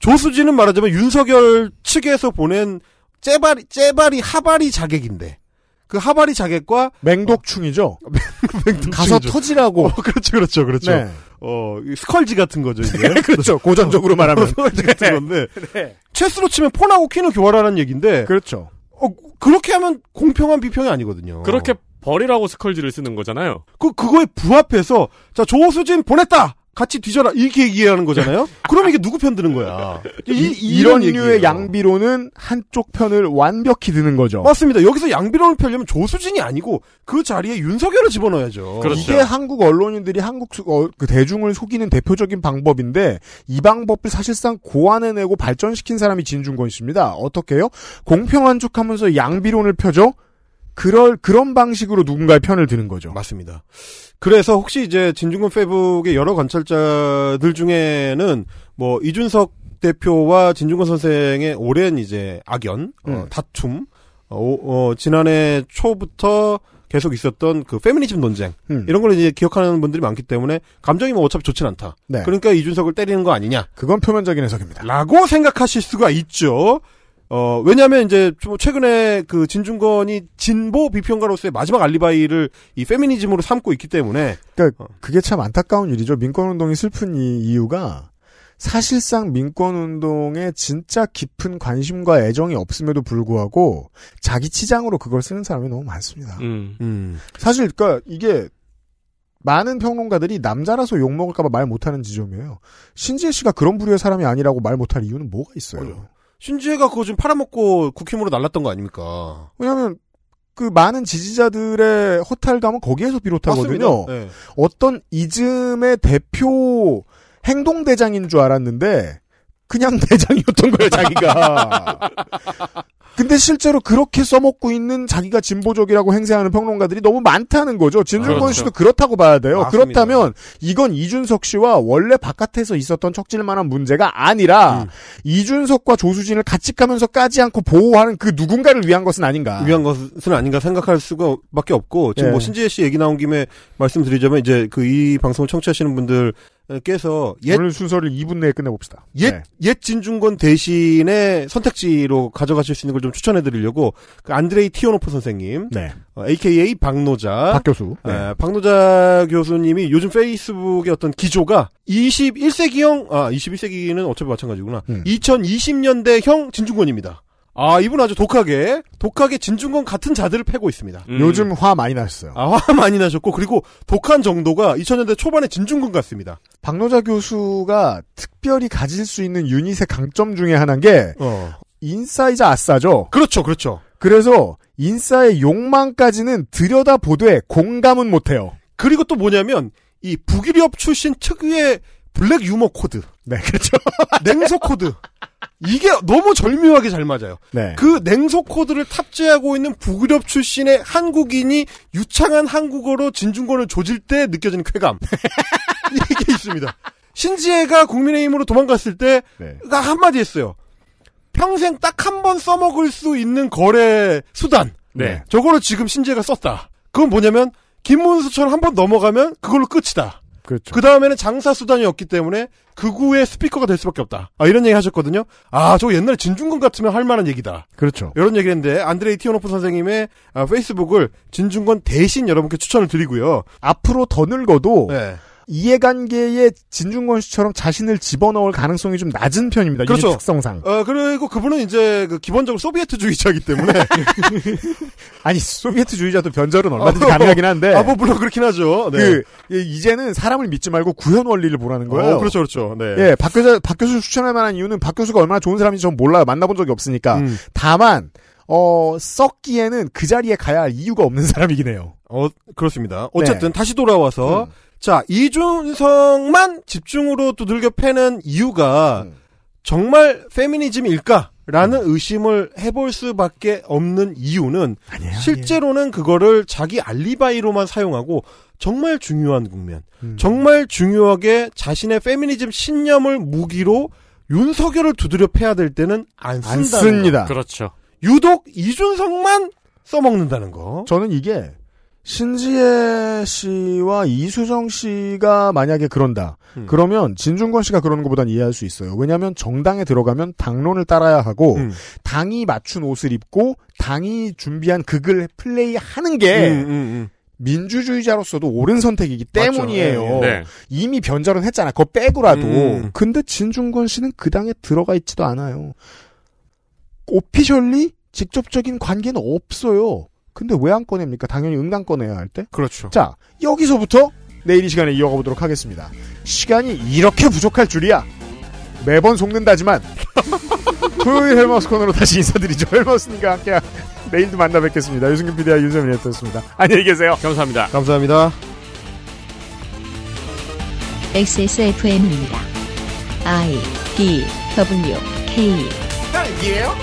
조수진은 말하자면 윤석열 측에서 보낸 째바리 째바리 하바리 자객인데 그 하바리 자객과 맹독충이죠. [LAUGHS] 맹독충이죠. 가서 터지라고. 어, 그렇죠, 그렇죠, 그렇죠. 네. 어, 이 스컬지 같은 거죠, 이게. 그렇죠. [LAUGHS] 고전적으로 말하면. 스컬지 같은 건데. 네. 체스로 치면 폰하고 퀸을 교환하라는 얘기인데. 그렇죠. 어, 그렇게 하면 공평한 비평이 아니거든요. 그렇게 버리라고 스컬지를 쓰는 거잖아요. 그, 그거에 부합해서, 자, 조수진 보냈다! 같이 뒤져라! 이렇게 얘기하는 거잖아요? 그럼 이게 누구 편 드는 거야? 이, 이, 런. 류의 양비론은 한쪽 편을 완벽히 드는 거죠. 맞습니다. 여기서 양비론을 펴려면 조수진이 아니고 그 자리에 윤석열을 집어넣어야죠. 그렇죠. 이게 한국 언론인들이 한국 수- 어, 그 대중을 속이는 대표적인 방법인데 이 방법을 사실상 고안해내고 발전시킨 사람이 진중권 씨입니다. 어떻게요? 공평한 척하면서 양비론을 펴죠. 그럴 그런 방식으로 누군가의 편을 드는 거죠. 맞습니다. 그래서 혹시 이제 진중권 페북의 여러 관찰자들 중에는 뭐 이준석 대표와 진중권 선생의 오랜 이제 악연, 어, 음. 다툼, 어, 어, 지난해 초부터 계속 있었던 그 페미니즘 논쟁 음. 이런 걸 이제 기억하는 분들이 많기 때문에 감정이 뭐 어차피 좋진 않다. 네. 그러니까 이준석을 때리는 거 아니냐? 그건 표면적인 해석입니다. 라고 생각하실 수가 있죠. 어, 왜냐면 이제 좀 최근에 그 진중권이 진보 비평가로서의 마지막 알리바이를 이 페미니즘으로 삼고 있기 때문에 그러니까 어. 그게 참 안타까운 일이죠. 민권운동이 슬픈 이 이유가 사실상 민권운동에 진짜 깊은 관심과 애정이 없음에도 불구하고 자기 치장으로 그걸 쓰는 사람이 너무 많습니다. 음. 음. 사실 그러니까 이게 많은 평론가들이 남자라서 욕 먹을까봐 말 못하는 지점이에요. 신지혜 씨가 그런 부류의 사람이 아니라고 말 못할 이유는 뭐가 있어요? 신지혜가 그거 좀 팔아먹고 국힘으로 날랐던 거 아닙니까? 왜냐하면 그 많은 지지자들의 허탈감은 거기에서 비롯하거든요. 네. 어떤 이즘의 대표 행동 대장인 줄 알았는데 그냥 [LAUGHS] 대장이었던 거예요 자기가. [LAUGHS] 근데 실제로 그렇게 써먹고 있는 자기가 진보적이라고 행세하는 평론가들이 너무 많다는 거죠. 진중권 그렇죠. 씨도 그렇다고 봐야 돼요. 맞습니다. 그렇다면 이건 이준석 씨와 원래 바깥에서 있었던 척질만한 문제가 아니라 음. 이준석과 조수진을 같이 가면서 까지 않고 보호하는 그 누군가를 위한 것은 아닌가. 위한 것은 아닌가 생각할 수가 밖에 없고 지금 예. 뭐 신지혜 씨 얘기 나온 김에 말씀드리자면 이제 그 이 방송을 청취하시는 분들 께서 옛 오늘 순서를 2분 내에 끝내봅시다. 옛, 네. 옛 진중권 대신에 선택지로 가져가실 수 있는 걸 좀 추천해 드리려고, 그 안드레이 티오노프 선생님, 네. 어, AKA 박노자. 박 교수. 네. 에, 박노자 교수님이 요즘 페이스북의 어떤 기조가 21세기형, 아, 21세기는 어차피 마찬가지구나. 음. 2020년대형 진중권입니다. 아, 이분 아주 독하게, 독하게 진중권 같은 자들을 패고 있습니다. 음. 요즘 화 많이 났어요. 아, 화 많이 나셨고, 그리고 독한 정도가 2000년대 초반에 진중권 같습니다. 박노자 교수가 특별히 가질 수 있는 유닛의 강점 중에 하나인 게 어. 인싸이자 아싸죠. 그렇죠, 그렇죠. 그래서 인싸의 욕망까지는 들여다 보되 공감은 못해요. 그리고 또 뭐냐면 이 북유럽 출신 특유의 블랙 유머 코드, 네, 그렇죠. 냉소 코드. [LAUGHS] 이게 너무 절묘하게 잘 맞아요. 네. 그 냉소 코드를 탑재하고 있는 북유럽 출신의 한국인이 유창한 한국어로 진중권을 조질 때 느껴지는 쾌감. [LAUGHS] 이게 있습니다. 신지혜가 국민의힘으로 도망갔을 때 네. 가 한마디 했어요. 평생 딱 한 번 써먹을 수 있는 거래 수단. 네. 저거를 지금 신지혜가 썼다. 그건 뭐냐면 김문수처럼 한 번 넘어가면 그걸로 끝이다. 그렇죠. 그 다음에는 장사 수단이 없기 때문에 극우의 스피커가 될 수밖에 없다. 아, 이런 얘기 하셨거든요. 아, 저거 옛날에 진중권 같으면 할 만한 얘기다. 그렇죠. 이런 얘기 했는데, 안드레이 티오노프 선생님의 아, 페이스북을 진중권 대신 여러분께 추천을 드리고요. 앞으로 더 늙어도 네. 이해관계에 진중권 씨처럼 자신을 집어넣을 가능성이 좀 낮은 편입니다. 그렇죠. 특성상. 어, 그리고 그분은 이제 그 기본적으로 소비에트주의자이기 때문에. [LAUGHS] 아니 소비에트주의자도 변절은 얼마든지 가능하긴 한데. 아, 뭐, 물론 그렇긴 하죠. 네. 그 예, 이제는 사람을 믿지 말고 구현 원리를 보라는 거예요. 어, 그렇죠, 그렇죠. 네. 예, 박 교수, 박 교수 추천할 만한 이유는 박 교수가 얼마나 좋은 사람인지 전 몰라요. 만나본 적이 없으니까. 음. 다만, 어, 썩기에는 그 자리에 가야 할 이유가 없는 사람이긴 해요. 어, 그렇습니다. 어쨌든 네. 다시 돌아와서 음. 자 이준석만 집중으로 두들겨 패는 이유가 음. 정말 페미니즘일까? 라는 의심을 해볼 수밖에 없는 이유는 실제로는 그거를 자기 알리바이로만 사용하고 정말 중요한 국면, 음. 정말 중요하게 자신의 페미니즘 신념을 무기로 윤석열을 두드려 패야 될 때는 안 안 씁니다. 거. 그렇죠. 유독 이준석만 써먹는다는 거. 저는 이게 신지혜 씨와 이수정 씨가 만약에 그런다. 음. 그러면 진중권 씨가 그러는 것보단 이해할 수 있어요. 왜냐하면 정당에 들어가면 당론을 따라야 하고 음. 당이 맞춘 옷을 입고 당이 준비한 극을 플레이하는 게 음, 음, 음. 민주주의자로서도 옳은 선택이기. 때문이에요. 예, 예. 네. 이미 변절은 했잖아. 그거 빼고라도. 음. 근데 진중권 씨는 그 당에 들어가 있지도 않아요. 오피셜리 직접적인 관계는 없어요. 근데 왜 안 꺼냅니까? 당연히 응당 꺼내야 할 때. 그렇죠. 자, 여기서부터 내일 이 시간에 이어가 보도록 하겠습니다. 시간이 이렇게 부족할 줄이야. 매번 속는다지만 [LAUGHS] 토요일 헬마우스 코너로 다시 인사드리죠. 헬마우스님과 함께 내일도 만나 뵙겠습니다. 유승균 PD와 윤세민이었습니다. 안녕히 계세요. 감사합니다. 감사합니다. XSFM입니다. I D W K 딸기예요?